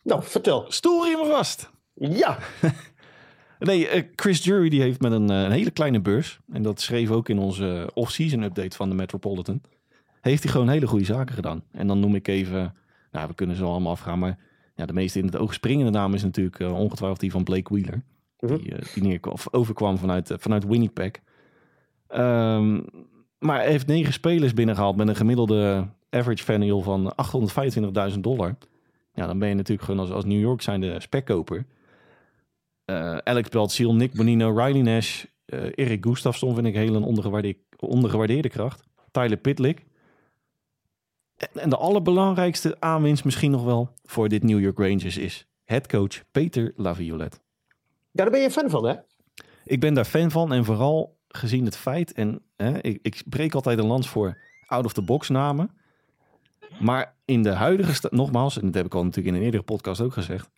Nou, vertel. Stoelriemen vast! Ja. Nee, eh, Chris Jury die heeft met een, eh, een hele kleine beurs. En dat schreef ook in onze off-season update van de Metropolitan. Heeft hij gewoon hele goede zaken gedaan. En dan noem ik even, nou we kunnen ze allemaal afgaan. Maar ja, de meest in het oog springende naam is natuurlijk eh, ongetwijfeld die van Blake Wheeler. Mhm. Die, eh, die of overkwam vanuit, eh, vanuit Winnipeg. Ehm, maar hij heeft negen spelers binnengehaald met een gemiddelde average value van 825.000 dollar. Ja, dan ben je natuurlijk gewoon als, als New York zijnde spekkoper. Eh Alex Beltsiel, Nick Bonino, Riley Nash, eh, Erik Gustafsson vind ik een hele ondergewaardeerde, ondergewaardeerde kracht. Tyler Pitlick. En, en de allerbelangrijkste aanwinst misschien nog wel voor dit New York Rangers is headcoach Peter Laviolette. Ja, daar ben je fan van, hè? Ik ben daar fan van en vooral gezien het feit, en hè, ik, ik breek altijd een lans voor out-of-the-box namen. Maar in de huidige nogmaals, en dat heb ik al natuurlijk in een eerdere podcast ook gezegd.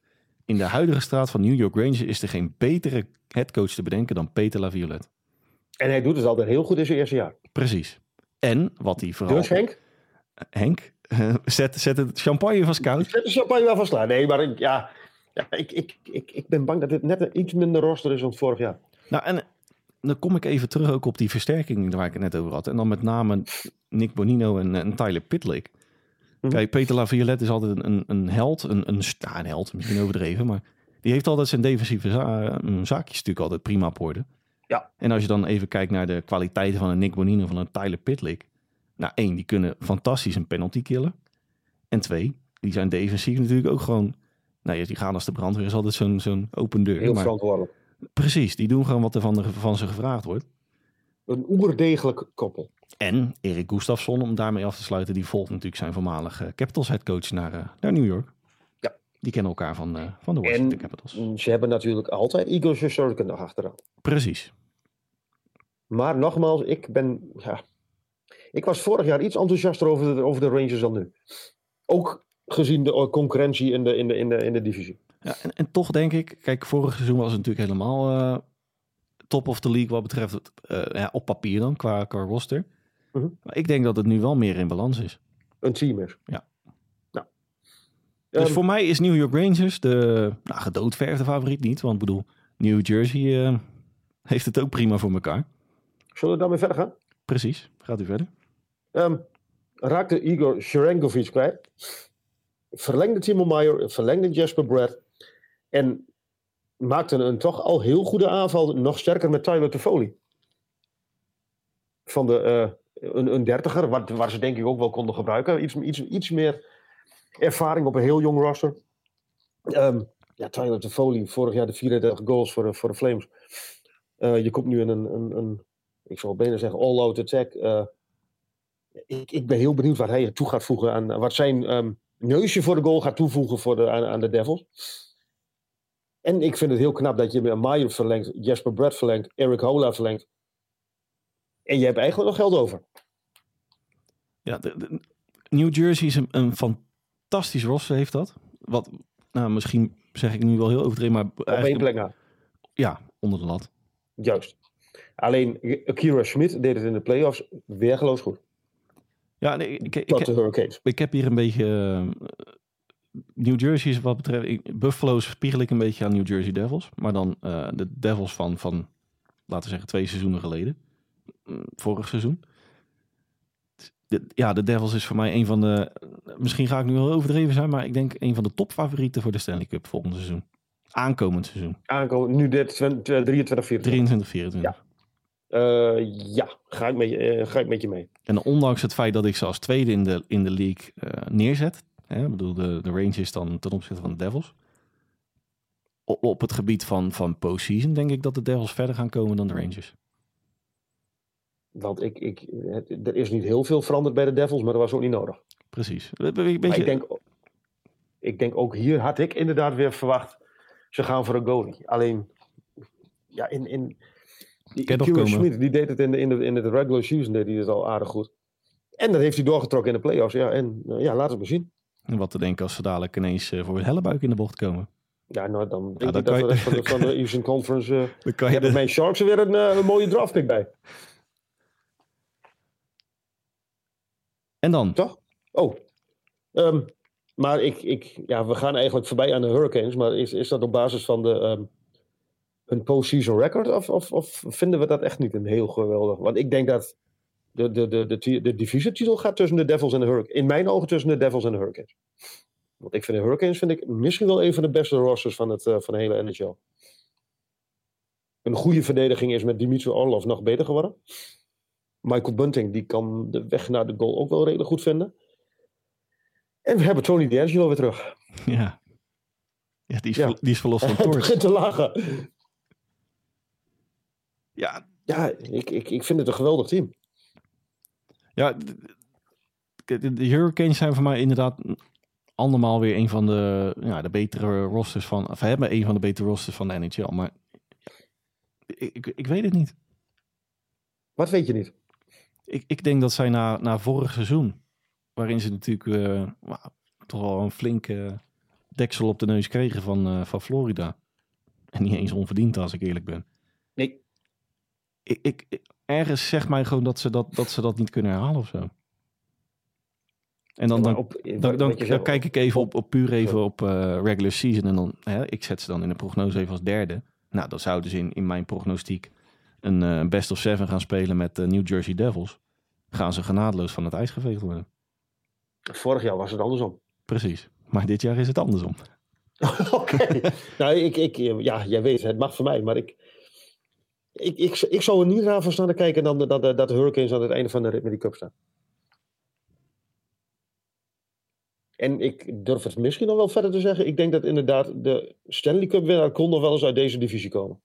In de huidige straat van New York Rangers is er geen betere headcoach te bedenken dan Peter Laviolette. En hij doet het altijd heel goed in zijn eerste jaar. Precies. En wat hij vooral... Dus Henk, Henk, zet, zet het champagne van koud. zet de champagne wel vast klaar. Nee, maar ik, ja, ja, ik, ik, ik, ik ben bang dat dit net een iets minder roster is dan vorig jaar. Nou, en dan kom ik even terug ook op die versterking waar ik het net over had. En dan met name Nick Bonino en, en Tyler Pitlick. Mhm. Kijk, Peter Laviolette is altijd een, een held. Een, een, ja, een held, misschien overdreven. Maar die heeft altijd zijn defensieve za- eh, zaakjes natuurlijk altijd prima op orde. Ja. En als je dan even kijkt naar de kwaliteiten van een Nick Bonino van een Tyler Pitlick. Nou, één, die kunnen fantastisch een penalty killen. En twee, die zijn defensief natuurlijk ook gewoon... Nou ja, die gaan als de brandweer is altijd zo'n zo'n open deur. Heel maar verantwoordelijk. Precies, die doen gewoon wat er van, de, van ze gevraagd wordt. Een oerdegelijk koppel. En Erik Gustafsson, om daarmee af te sluiten, die volgt natuurlijk zijn voormalige Capitals headcoach naar, eh, naar New York. Ja. Die kennen elkaar van, eh, van de Washington En Capitals. ze hebben natuurlijk altijd Igor Shesterkin nog achteraan. Precies. Maar nogmaals, ik ben. Ja, ik was vorig jaar iets enthousiaster over de, over de Rangers dan nu. Ook gezien de eh, concurrentie in de, in de, in de, in de divisie. Ja, en, en toch denk ik, kijk, vorig seizoen was het natuurlijk helemaal top of the league wat betreft het, ja, op papier dan, qua, qua roster. Mhm. Maar ik denk dat het nu wel meer in balans is. Een team is. Ja. Nou. Dus Ehm, voor mij is New York Rangers de nou, gedoodverfde favoriet niet. Want ik bedoel, New Jersey eh, heeft het ook prima voor elkaar. Zullen we daarmee verder gaan? Precies. Gaat u verder? Ehm, raakte Igor Sharangovic kwijt. Verlengde Timo Meyer, verlengde Jasper Brad. En maakte een toch al heel goede aanval nog sterker met Tyler Toffoli. Van de, eh, een, een dertiger, waar, ze denk ik ook wel konden gebruiken. Iets, iets, iets meer ervaring op een heel jong roster. Ehm, ja, Tyler Toffoli, vorig jaar de 34 goals voor de, voor de Flames. Eh, je komt nu in een, een, een ik zal bijna zeggen, all-out attack. eh, ik, ik ben heel benieuwd wat hij toe gaat voegen aan wat zijn ehm, neusje voor de goal gaat toevoegen voor de, aan, de Devils. En ik vind het heel knap dat je Meyer verlengt, Jasper Brad verlengt, Eric Hola verlengt. En je hebt eigenlijk nog geld over. Ja, de, de- New Jersey is een, een fantastisch roster heeft dat. Wat, nou, misschien zeg ik nu wel heel overdreven, maar Op één plek na. ja, onder de lat. Juist. Alleen Akira Schmidt deed het in de playoffs weergeloos goed. Ja, nee, ik, ik, ik, Hurricanes. ik heb hier een beetje... eh, New Jersey is wat betreft... Buffalo's spiegel ik een beetje aan New Jersey Devils. Maar dan eh, de Devils van, van, laten we zeggen, twee seizoenen geleden. Mm, Vorig seizoen. De, ja, de Devils is voor mij een van de... Misschien ga ik nu wel overdreven zijn, maar ik denk een van de topfavorieten voor de Stanley Cup volgend seizoen. Aankomend seizoen. Aankomen, nu dit 20, 23, 24. 23, 24. Eh, ja, ga ik, met je, eh, ga ik met je mee. En ondanks het feit dat ik ze als tweede in de, in de league eh, neerzet. Hè, ik bedoel, de, de Rangers dan ten opzichte van de Devils. Op, op het gebied van, van postseason denk ik dat de Devils verder gaan komen dan de Rangers. Want ik, ik, het- er is niet heel veel veranderd bij de Devils, maar dat was ook niet nodig. Precies. We- we- Weet Maar je, ik denk, ik denk ook hier had ik inderdaad weer verwacht, ze gaan voor een goalie. Alleen, ja, in, in die. Schmidt, die deed het in de, in de, in de regular season, deed hij het al aardig goed. En dat heeft hij doorgetrokken in de playoffs. Ja, en eh, ja, laat het maar zien. wat te denken als ze dadelijk ineens eh, voor een hellebuik in de bocht komen. Ja, nou, dan denk dan ik dat de je- rest van de, van de Eastern Conference... eh Dan kan je hebben de, mijn Sharks er weer een, een mooie draftpick bij. En dan? Toch? Oh. Ehm, maar ik, ik, ja, we gaan eigenlijk voorbij aan de Hurricanes. Maar is, is dat op basis van de, ehm hun postseason record? Of, of, of vinden we dat echt niet een heel geweldig? Want ik denk dat de, de, de, de, de divisietitel gaat tussen de Devils en de Hurricanes. In mijn ogen tussen de Devils en de Hurricanes. Want ik vind de Hurricanes vind ik misschien wel een van de beste rosters van, het, eh, van de hele NHL. Een goede verdediging is met Dimitri Orlov nog beter geworden. Michael Bunting die kan de weg naar de goal ook wel redelijk goed vinden. En we hebben Tony D'Angelo weer terug. Ja. Ja, die is, Ja. ver- die is verlost van Hij Torch. begint te lachen. Ja, Ja, ik, ik, ik vind het een geweldig team. Ja, de, de Hurricanes zijn voor mij inderdaad andermaal weer een van de, ja, de betere rosters van, of hebben een van de betere rosters van de NHL. Maar ik, ik, ik weet het niet. Wat weet je niet? Ik, ik denk dat zij na, na vorig seizoen, waarin ze natuurlijk eh, toch wel een flinke deksel op de neus kregen van, eh, van Florida. En niet eens onverdiend als ik eerlijk ben. Nee. Ik, ik, ik- ergens zegt mij gewoon dat ze dat, dat ze dat niet kunnen herhalen of zo. En dan, dan, op, dan, kijk ik even op, op puur even op eh, regular season. En dan, hè, ik zet ze dan in de prognose even als derde. Nou, dan zouden ze in, in mijn prognostiek een eh, best of seven gaan spelen met de New Jersey Devils. Gaan ze genadeloos van het ijs geveegd worden. Vorig jaar was het andersom. Precies. Maar dit jaar is het andersom. Oké. nou, ik, ik, ja, jij weet, het mag voor mij, maar ik, ik, ik, ik zou er niet raar van staan te kijken dan dat, dat, dat de Hurricanes aan het einde van de die cup staan. En ik durf het misschien nog wel verder te zeggen. Ik denk dat inderdaad de Stanley Cup winnaar kon nog wel eens uit deze divisie komen.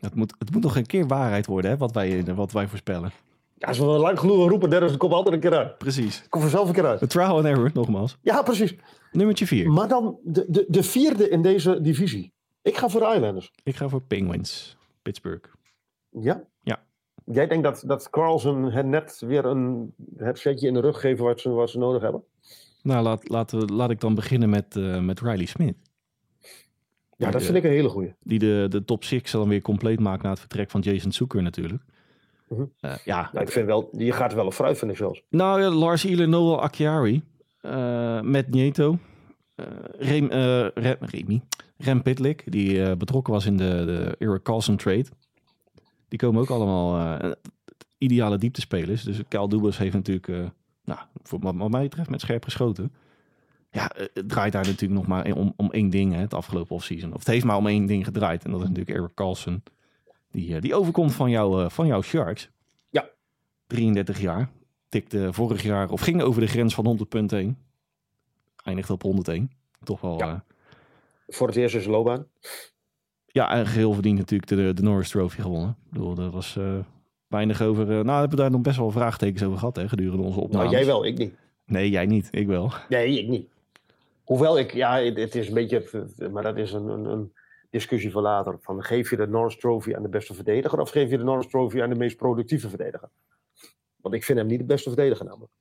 Het moet, het moet nog een keer waarheid worden, hè, wat, wij, wat wij voorspellen. Ja, als we lang genoeg roepen, Dennis, komt altijd een keer uit. Precies. Komt vanzelf een keer uit. De trial and error, nogmaals. Ja, precies. Nummertje vier. Maar dan de, de, de vierde in deze divisie. Ik ga voor de Islanders. Ik ga voor Penguins. Pittsburgh. Ja? Ja. Jij denkt dat, dat Carlsen het net weer een het setje in de rug geven wat ze, wat ze nodig hebben? Nou, laat, laat ik dan beginnen met, eh, met Riley Smith. Ja, dat vind ik een hele goeie. Die de, de top 6 dan weer compleet maakt na het vertrek van Jason Zucker natuurlijk. Mhm. Eh, ja, Nou, ik vind wel, die gaat er wel een fruit, vind ik zelfs. nou ja, Lars Iler, Noel Acciari, eh met Nieto, eh Rem, eh, Rem, Remy, Rem Pitlick, die eh, betrokken was in de, de Eric Carlson trade. Die komen ook allemaal eh, ideale dieptespelers. Dus Kyle Dubas heeft natuurlijk, eh, nou, voor wat, wat mij betreft, met scherp geschoten. Ja, eh, het draait daar natuurlijk nog maar om, om één ding, hè, het afgelopen offseason. Of het heeft maar om één ding gedraaid. En dat is natuurlijk Eric Carlson. Die, eh, die overkomt van, jou, eh, van jouw Sharks. Ja. 33 jaar. Tikte vorig jaar, of ging over de grens van 100 punten heen. Eindigde op 101. Toch wel... Ja. Voor het eerst zijn loopbaan. ja en geheel verdiend natuurlijk de, de Norris Trophy gewonnen. Ik bedoel, dat was eh, weinig over... eh, nou, we hebben daar nog best wel vraagtekens over gehad, hè, gedurende onze opnames. Nou, jij wel, ik niet. Nee, jij niet. Ik wel. Nee, ik niet. Hoewel ik, ja, het, is een beetje, maar dat is een, een, een discussie voor later. Van, geef je de Norris Trophy aan de beste verdediger of geef je de Norris Trophy aan de meest productieve verdediger? Want ik vind hem niet de beste verdediger namelijk.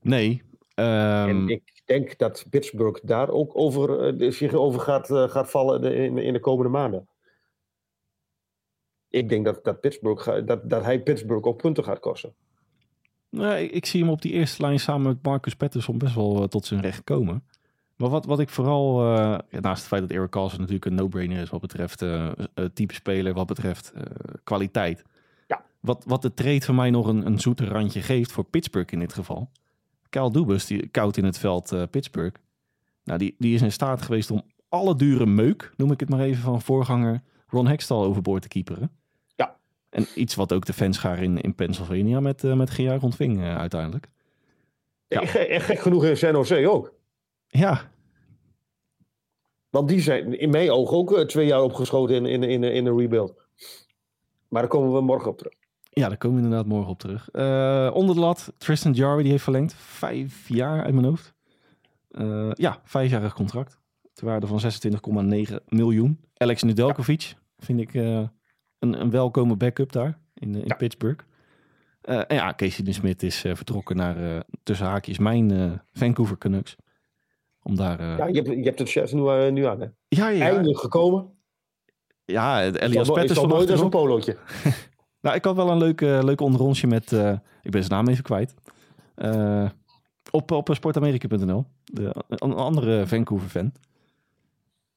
Nee. ehm, En ik denk dat Pittsburgh daar ook over, eh, zich over gaat, eh, gaat vallen in, in de komende maanden. Ik denk dat, dat, Pittsburgh ga- dat, dat hij Pittsburgh ook punten gaat kosten. Nou, ik, ik zie hem op die eerste lijn samen met Marcus Patterson best wel eh, tot zijn recht komen. Maar wat, wat ik vooral, eh, naast het feit dat Eric Carlson natuurlijk een no-brainer is wat betreft eh, eh, type speler, wat betreft kwaliteit. Ja. Wat, wat de trade van mij nog een, een zoeter randje geeft voor Pittsburgh in dit geval. Kyle Dubas, die koud in het veld Pittsburgh. Nou, die, die is in staat geweest om alle dure meuk, noem ik het maar even, van voorganger Ron Hextall overboord te keeperen. Ja. En iets wat ook de fanschar in, in Pennsylvania met, met gejuich ontving uiteindelijk. Ja. En gek genoeg in San Jose ook. Ja, Want die zijn in mijn ogen ook eh, twee jaar opgeschoten in, in, in, in een rebuild. Maar daar komen we morgen op terug. ja, daar komen we inderdaad morgen op terug. Eh, onder de lat, Tristan Jarry die heeft verlengd. Vijf jaar uit mijn hoofd. Eh, ja, vijfjarig contract. Ter waarde van 26,9 miljoen. Alex Nedeljkovic vind ik een, een welkome backup daar in, in Ja. Pittsburgh. En ja, Casey de Smith is vertrokken naar tussen haakjes mijn Vancouver Canucks. Om daar... eh, Ja, je, hebt, je hebt het chef nu, eh, nu aan. Hè? ja, ja, Eindelijk gekomen. ja, Elias al, is nooit als een polootje. Nou, ik had wel een leuk, eh, leuk onderrondje met, ik ben zijn naam even kwijt, op, op sportamerika.nl. Een andere Vancouver-fan.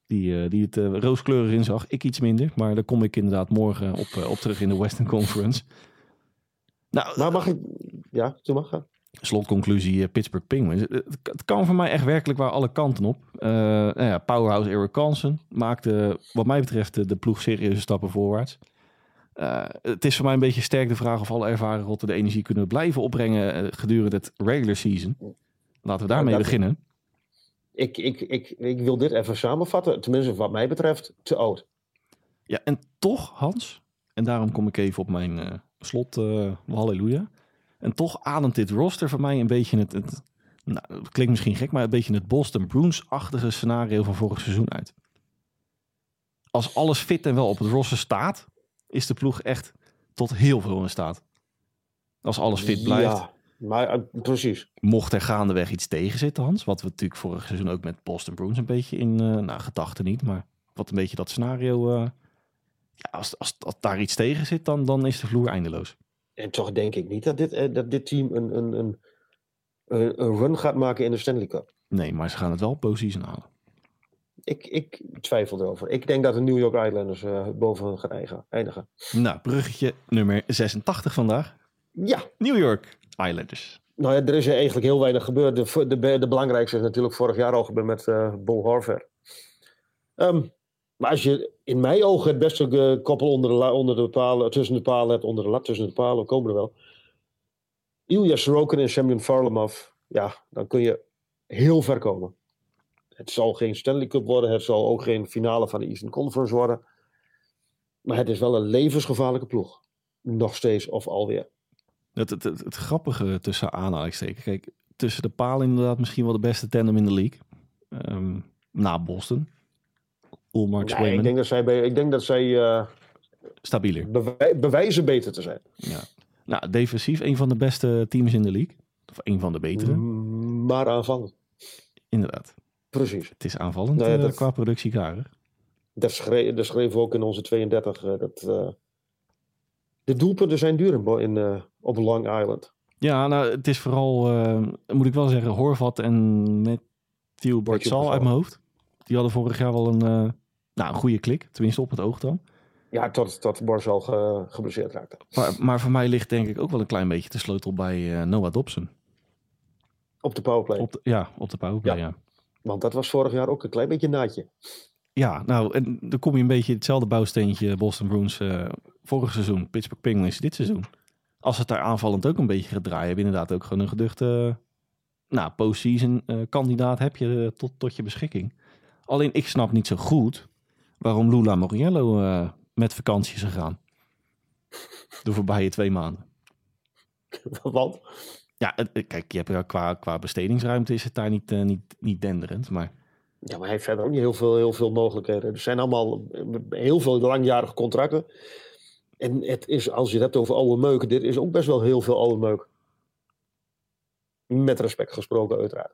Die, die het rooskleurig in zag. Ik iets minder, maar daar kom ik inderdaad morgen op, op terug in de Western Conference. Nou, Maar mag ik... Ja, toen mag gaan. Slotconclusie eh, Pittsburgh Penguins. Het, het- kan voor mij echt werkelijk waar alle kanten op. Eh, nou ja, powerhouse Eric Carlson maakte wat mij betreft de, ploeg serieuze stappen voorwaarts. Eh, het is voor mij een beetje sterk de vraag of alle ervaren rotten de energie kunnen blijven opbrengen eh, gedurende het regular season. Laten we daarmee beginnen. Ik, ik, ik, ik wil dit even samenvatten. Tenminste, wat mij betreft, te oud. Ja, en toch, Hans, en daarom kom ik even op mijn eh, slot, eh, halleluja. En toch ademt dit roster voor mij een beetje het, het nou, klinkt misschien gek, maar een beetje het Boston Bruins-achtige scenario van vorig seizoen uit. Als alles fit en wel op het roster staat, is de ploeg echt tot heel veel in staat. Als alles fit blijft, Ja, maar eh, precies. mocht er gaandeweg iets tegen zitten, Hans. Wat we natuurlijk vorig seizoen ook met Boston Bruins een beetje in, eh nou, gedachten niet, maar wat een beetje dat scenario. eh, ja, als, als, als daar iets tegen zit, dan, dan is de vloer eindeloos. En toch denk ik niet dat dit, eh, dat dit team een, een, een, een run gaat maken in de Stanley Cup. Nee, maar ze gaan het wel postseason halen. Ik, ik twijfel erover. Ik denk dat de New York Islanders eh boven gaan eigen- eindigen. Nou, bruggetje nummer 86 vandaag. Ja, New York Islanders. nou ja, er is eigenlijk heel weinig gebeurd. De, de, de belangrijkste is natuurlijk vorig jaar al gebeurd met eh Bo Horvath. Ehm, maar als je in mijn ogen het beste eh, koppel onder de, onder de palen, tussen de palen hebt, onder de lat tussen de palen, komen er wel. Ilya Sorokin en Semyon Varlamov, ja, dan kun je heel ver komen. Het zal geen Stanley Cup worden, het zal ook geen finale van de Eastern Conference worden. Maar het is wel een levensgevaarlijke ploeg. Nog steeds of alweer. Het, het, het, het grappige tussen aanhalingstekens. Kijk, tussen de palen inderdaad misschien wel de beste tandem in de league. Ehm, na Boston. Nee, Swayman. ik denk dat zij, ik denk dat zij Stabieler. bewij- bewijzen beter te zijn. Ja. Nou, defensief een van de beste teams in de league. Of een van de betere. Mm, Maar aanvallend. Inderdaad. Precies. Het is aanvallend Nou ja, eh, dat- qua productie. Dat, schreef, dat schreven we ook in onze 32. eh, dat, eh, de doelpunten zijn duur in, op Long Island. Ja, nou, het is vooral, moet ik wel zeggen, Horvat en Matthew Bartsal Barzal. uit mijn hoofd. Die hadden vorig jaar wel een, nou, een goede klik. Tenminste op het oog dan. Ja, tot, tot Barzal ge, geblesseerd raakte. Maar, maar voor mij ligt denk ik ook wel een klein beetje de sleutel bij eh, Noah Dobson. Op de powerplay. Op de, ja, op de powerplay, ja. Want dat was vorig jaar ook een klein beetje naadje. Ja, nou, en dan kom je een beetje hetzelfde bouwsteentje Boston Bruins eh, vorig seizoen, Pittsburgh Penguins dit seizoen. Als het daar aanvallend ook een beetje gaat draaien, heb je inderdaad ook gewoon een geduchte nou, postseason eh, kandidaat heb je tot, tot je beschikking. Alleen ik snap niet zo goed waarom Lula Moriello eh, met vakantie is gegaan. De voorbije twee maanden. Want Ja, het- kijk, je hebt qua, qua bestedingsruimte is het daar niet, eh, niet, niet denderend. Maar ja, maar hij heeft verder ook niet heel veel, heel veel mogelijkheden. Er zijn allemaal eh, heel veel langjarige contracten. En het is, als je het hebt over oude meuk, dit is ook best wel heel veel oude meuk. Met respect gesproken, uiteraard.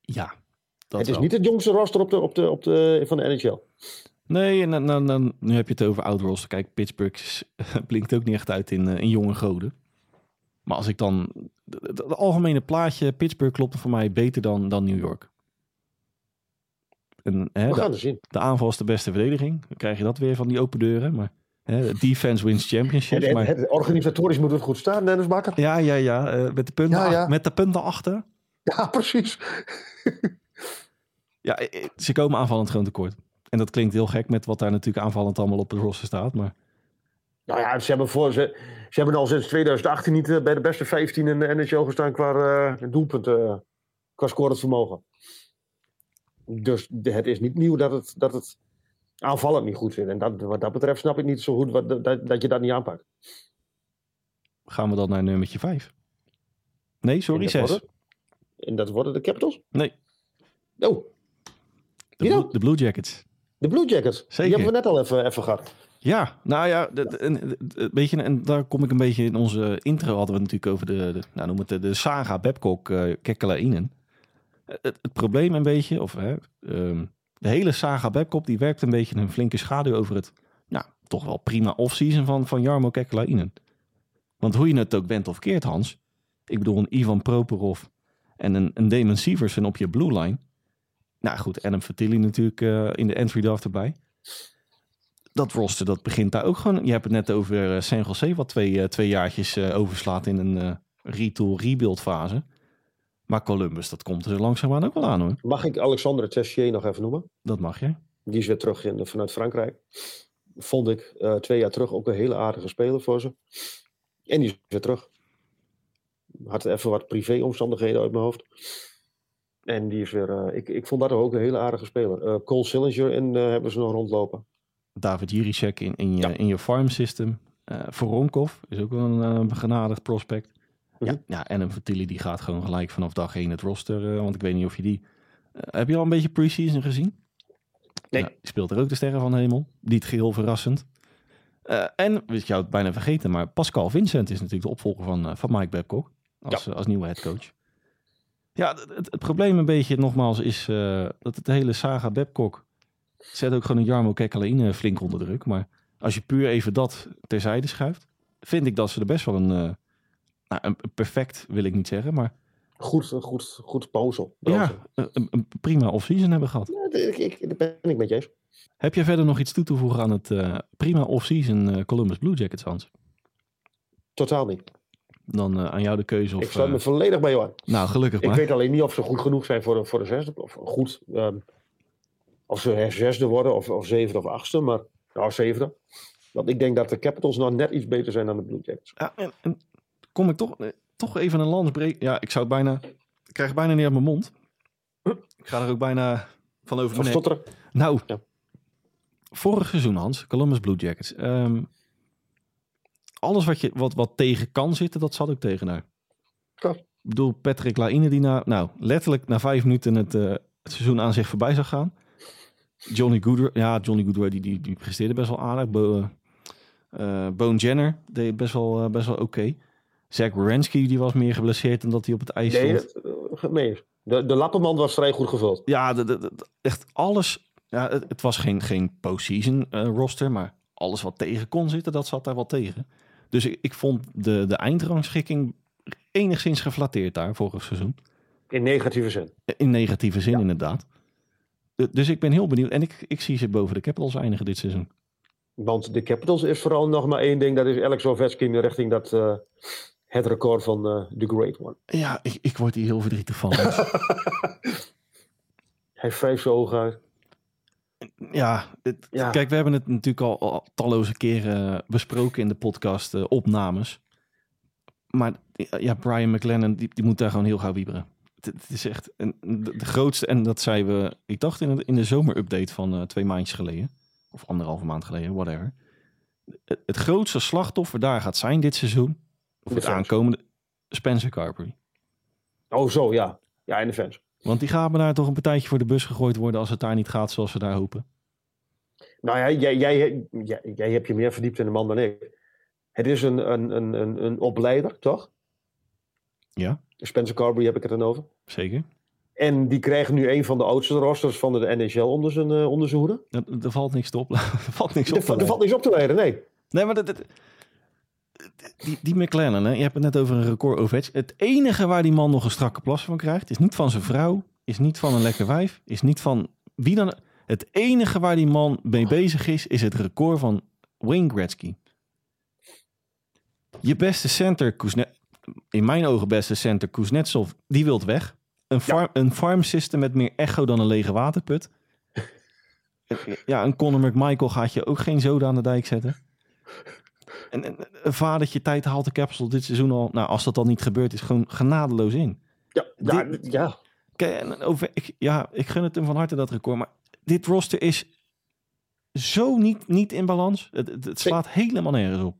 ja, dat het is wel. niet het jongste roster op de, op de, op de, van de NHL. Nee, en dan, dan, dan- nu heb je het over oud roster. Kijk, Pittsburgh blinkt ook niet echt uit in, eh, in jonge goden. Maar als ik dan... Het algemene plaatje, Pittsburgh klopte voor mij beter dan, dan New York. En, hè, We de, gaan het zien. de aanval is de beste verdediging. Dan krijg je dat weer van die open deuren. Maar hè, defense wins championships. Het, maar, het, het organisatorisch moet het goed staan, Dennis Bakker. ja, ja, ja. eh, met, de punten Ja, ach- ja. met de punten achter. Ja, precies. Ja, eh, ze komen aanvallend gewoon tekort. En dat klinkt heel gek met wat daar natuurlijk aanvallend allemaal op de roster staat. Maar Nou ja, ze hebben, voor, ze, ze hebben al sinds 2018 niet eh, bij de beste 15 in de NHL gestaan qua eh, doelpunten, eh, qua scorend vermogen. Dus het is niet nieuw dat het, dat het aanvallend niet goed zit. En dat, wat dat betreft snap ik niet zo goed wat, dat, dat je dat niet aanpakt. gaan we dan naar nummertje 5? Nee, sorry, En dat 6. worden- En dat worden de Capitals? Nee, Oh? Blue, de Blue Jackets. De Blue Jackets. Die Zeker. hebben we net al even, even gehad. Ja, nou ja, de- en, weet je, en daar kom ik een beetje in onze intro hadden we natuurlijk over de, de nou noem het de, de saga Babcock, Kekkelainen. Het, het probleem een beetje, of hè, ehm, de hele saga Babcock, die werkt een beetje een flinke schaduw over het, nou, toch wel prima offseason van, van Jarmo Kekkelainen. Want hoe je het ook bent of keert, Hans. Ik bedoel, een Ivan Properov en een, een Damon Sieversen op je blue line. Nou goed, Adam Fertilli natuurlijk eh, in de entry draft erbij dat roster, dat begint daar ook gewoon. Je hebt het net over eh, San Jose, wat twee, eh, twee jaartjes overslaat in een retool rebuild fase. Maar Columbus, dat komt er langzaamaan ook wel aan hoor. Mag ik Alexandre Tessier nog even noemen? Dat mag je. Die is weer terug in, vanuit Frankrijk. Vond ik twee jaar terug ook een hele aardige speler voor ze. En die is weer terug. Had even wat privéomstandigheden uit mijn hoofd. En die is weer. eh, ik, ik vond dat ook een hele aardige speler. Eh, Cole Sillinger en eh, hebben ze nog rondlopen. David Jiricek in, in, je, Ja. in je farm system. Eh Voronkov is ook wel een uh, begenadigd prospect. Mhm. Ja, ja, en een Vertilli die gaat gewoon gelijk vanaf dag 1 het roster. want ik weet niet of je die... heb je al een beetje preseason gezien? Nee. Ja, speelt er ook de sterren van de hemel. Niet geheel verrassend. En, wist je het bijna vergeten, maar Pascal Vincent is natuurlijk de opvolger van, van Mike Babcock. Als, als nieuwe headcoach. Ja, het, het, het probleem een beetje nogmaals is eh, dat het hele saga Babcock zet ook gewoon een Jarmo Kekkelaine flink onder druk. Maar als je puur even dat terzijde schuift, vind ik dat ze er best wel een, eh, nou, een perfect, wil ik niet zeggen, maar Goed, goed, goed puzzel. ja, een, een prima off-season hebben gehad. Ja, ik, ik, daar ben ik met je eens. Heb je verder nog iets toe te voegen aan het eh, prima off-season Columbus Blue Jackets, Hans? Totaal niet. Dan eh, aan jou de keuze of... ik sluit eh, me volledig bij jou aan. nou, gelukkig Ik maar. weet alleen niet of ze goed genoeg zijn voor voor de zesde. Of goed. ehm, of ze zesde worden, of, of zevende of achtste. Maar nou, zevende. Want ik denk dat de Capitals nog net iets beter zijn dan de Blue Jackets. Ja, en, en kom ik toch, eh, toch even een lans breken. Ja, ik zou het bijna... Ik krijg het bijna niet uit mijn mond. Ik ga er ook bijna van over Van stotteren. Nou, Ja. vorig seizoen, Hans, Columbus Blue Jackets. ehm, alles wat, je, wat, wat tegen kan zitten, dat zat ook tegen daar. Ja. Ik bedoel, Patrick Laine die na, nou, letterlijk na vijf minuten het, eh, het seizoen aan zich voorbij zag gaan. Johnny Goodrow, ja, Johnny Goodrow die, die, die presteerde best wel aardig. Bo, eh, Bone Jenner deed best wel, eh, best wel oké. Zach Wierenski die was meer geblesseerd dan dat hij op het ijs Nee, stond. nee. De, de lappenmand was vrij goed gevuld. Ja, de, de- de- echt alles. Ja, het, het was geen, geen postseason eh, roster, maar alles wat tegen kon zitten, dat zat daar wel tegen. Dus ik, ik vond de, de eindrangschikking enigszins geflatteerd daar vorig seizoen. In negatieve zin. In negatieve zin inderdaad. De- Dus ik ben heel benieuwd. En ik, ik zie ze boven de Capitals eindigen dit seizoen. Want de Capitals is vooral nog maar één ding. Dat is Alex Ovechkin richting dat, eh, het record van eh The Great One. Ja, ik, ik word hier heel verdrietig van. Hij zijn ogen uit. Ja, het- Ja. kijk, we hebben het natuurlijk al, al talloze keren eh, besproken in de podcast eh, opnames. Maar ja, Brian McLennan, die, die moet daar gewoon heel gauw wieberen. Het, het is echt een, de, de grootste, en dat zeiden we, ik dacht in, de- in de zomerupdate van eh, twee maandjes geleden. Of anderhalve maand geleden, whatever. Het, het grootste slachtoffer daar gaat zijn dit seizoen. Of het aankomende, Spencer Carberry. Oh, zo ja. Ja, in de fans. Want die gaan daar toch een partijtje voor de bus gegooid worden als het daar niet gaat zoals we daar hopen. Nou ja, jij, jij, jij, jij hebt je meer verdiept in de man dan ik. Het is een, een, een, een, een opleider, toch? Ja, Spencer Carberry heb ik het dan over. zeker. En die krijgen nu een van de oudste rosters van de NHL onder zijn, onder zijn hoede. Er, er valt niks te op. er valt niks op Er, te er valt niks op te leiden, nee. Nee, maar dat, dat- die, die McLaren, hè, je hebt het net over een record Ovechkin. Het enige waar die man nog een strakke plas van krijgt, is niet van zijn vrouw, is niet van een lekker wijf, is niet van wie dan. Het enige waar die man mee bezig is, is het record van Wayne Gretzky. Je beste center, Kuzne- in mijn ogen beste center, Kuznetsov, die wilt weg. Een, farm, een farm system met meer echo dan een lege waterput. Ja, een Conor McMichael gaat je ook geen zoden aan de dijk zetten. En, en een vadertje tijd haalt de capsule dit seizoen al. Nou, als dat dan niet gebeurt, is gewoon genadeloos in. Ja, ja, Dit- ja. Kijk, en over, ik, ja, ik gun het hem van harte dat record. Maar dit roster is zo niet, niet in balans. Het, het, het slaat helemaal nergens op.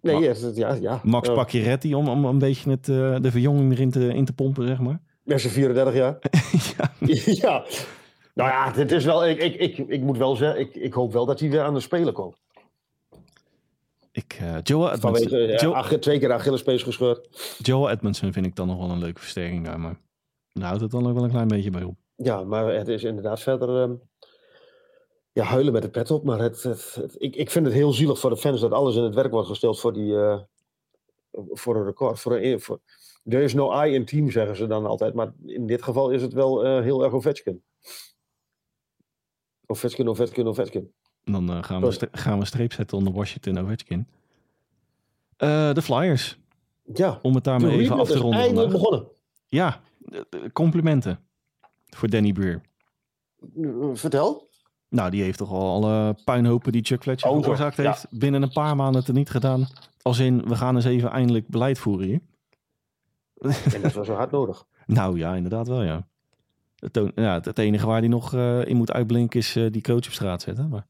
Nee, Ma- ja, ja, ja. Max Ja. Pacioretty om, om een beetje het, eh, de verjonging erin te, in te pompen, zeg maar. Ja, ze 34 jaar. ja, ja. Nou ja, dit is wel. Ik, ik, ik, ik moet wel zeggen, ik, ik hoop wel dat hij weer aan de spelen komt. ik, eh Joel, Edmondson, Vanwege Ach- twee keer Achillespees gescheurd. Joel Edmondson vind ik dan nog wel een leuke versterking daar. Maar daar houdt het dan ook wel een klein beetje bij op. Ja, maar het is inderdaad verder. ehm, ja, huilen met de pet op. Maar het, het, het- ik, ik vind het heel zielig voor de fans dat alles in het werk wordt gesteld voor, die, eh, voor een record. Voor een, voor, there is no I in team, zeggen ze dan altijd. Maar in dit geval is het wel eh, heel erg Ovechkin. Ovechkin, Ovechkin, Ovechkin. Dan eh, gaan, we gaan we streep zetten onder Washington Ovechkin. De Flyers, Ja, om het daarmee even af te ronden eindelijk vandaag. begonnen. Ja, complimenten voor Danny Breer. Eh, Vertel. Nou, die heeft toch al alle puinhopen die Chuck Fletcher Oh, veroorzaakt ja. heeft, binnen een paar maanden te niet gedaan. Als in, we gaan eens even eindelijk beleid voeren hier. En dat was zo hard nodig. Nou ja, inderdaad wel, ja. Het, ja, het, enige waar hij nog eh, in moet uitblinken is eh, die coach op straat zetten. Maar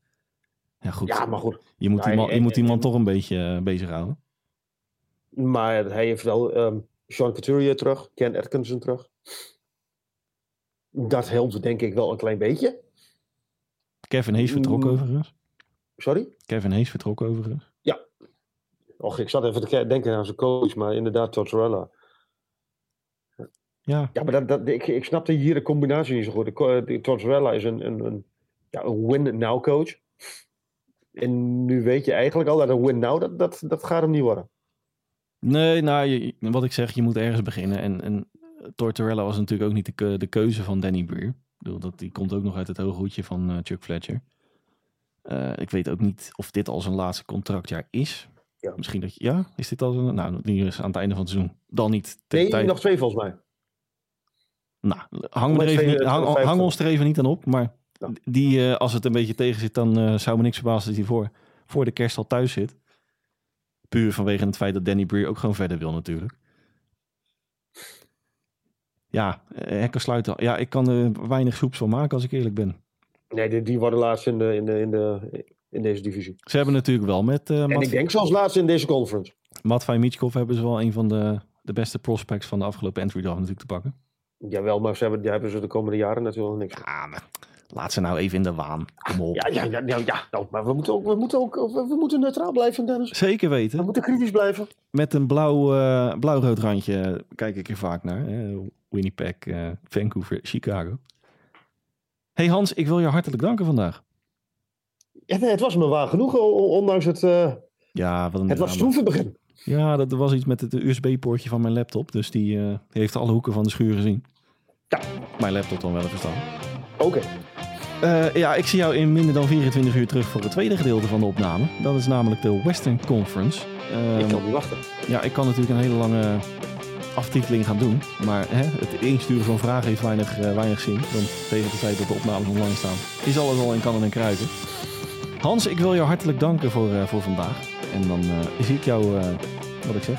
ja, goed. Ja, maar goed. Je moet, die man, je moet die man toch een beetje uh, bezighouden. Maar hij heeft wel ehm Sean Couturier terug, Ken Atkinson terug. Dat helpt denk ik wel een klein beetje. Kevin Hayes vertrok Mm. overigens. Sorry? Kevin Hayes vertrok overigens. Och, ik zat even te ke- denken aan zijn coach, maar inderdaad Tortorella. Ja, Ja, maar dat, dat, ik, ik snapte hier de combinatie niet zo goed. De, Tortorella is een, een, een, ja, een win-now coach. En nu weet je eigenlijk al dat een win-now, dat, dat, dat gaat hem niet worden. nee, nou, je- wat ik zeg, je moet ergens beginnen. En, en Tortorella was natuurlijk ook niet de, de keuze van Danny Breer. Ik bedoel, dat, die komt ook nog uit het hoge hoedje van eh, Chuck Fletcher. Eh, ik weet ook niet of dit al zijn laatste contractjaar is. Ja. Misschien dat je, ja, is dit al zijn, nou, die is aan het einde van het seizoen. Dan niet. Nee, tijd- nog twee volgens mij. Nou, hang, er even niet, hang, 250. hang ons er even niet aan op. Maar Ja. die, eh, als het een beetje tegen zit, dan eh, zou me niks verbazen als hij voor, voor de kerst al thuis zit. Puur vanwege het feit dat Danny Breer ook gewoon verder wil natuurlijk. Ja, eh, hekken sluiten. Ja, ik kan er weinig soeps van maken als ik eerlijk ben. Nee, die, die worden laatst in, de, in, de, in, de, in deze divisie. Ze hebben natuurlijk wel met uh, En ik denk zelfs laatst in deze conference. Matvei Michkov hebben ze wel een van de, de beste prospects van de afgelopen entry draft natuurlijk te pakken. Jawel, maar ze hebben, daar hebben ze de komende jaren natuurlijk niks. Ja, maar laat ze nou even in de waan. Kom op. Ja, ja, ja, ja, ja. Nou, maar we moeten ook, we moeten ook we, we moeten neutraal blijven, Dennis. Zeker We weten. moeten kritisch blijven. Met een blauw, eh, blauw-rood randje kijk ik er vaak naar. Hè? Winnipeg, eh, Vancouver, Chicago. Hey Hans, ik wil je hartelijk danken vandaag. Ja, nee, het was me waar genoeg, ondanks het, eh, Ja, wat een het was stroeve begin. Ja, dat er was iets met het USB-poortje van mijn laptop. Dus die eh, heeft alle hoeken van de schuur gezien. Ja. Mijn laptop dan wel even staan. Oké. Ja, ik zie jou in minder dan 24 uur terug voor het tweede gedeelte van de opname. Dat is namelijk de Western Conference. Ehm, Ik kan niet wachten. ja, ik kan natuurlijk een hele lange aftiteling gaan doen. Maar hè, het insturen van vragen heeft weinig, eh, weinig zin. Want tegen de tijd dat de opnames online staan, is alles al in kannen en kruiken. Hans, ik wil jou hartelijk danken voor, eh, voor vandaag. En dan eh, zie ik jou, wat ik zeg,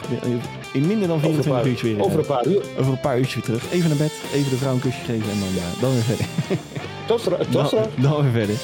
in minder dan Over een 24 paar, uurtjes weer. over een paar uur. over een paar uurtjes weer terug. Even naar bed, even de vrouw een kusje geven en dan, dan weer verder. Tot straks. Tot Dan, dan weer verder.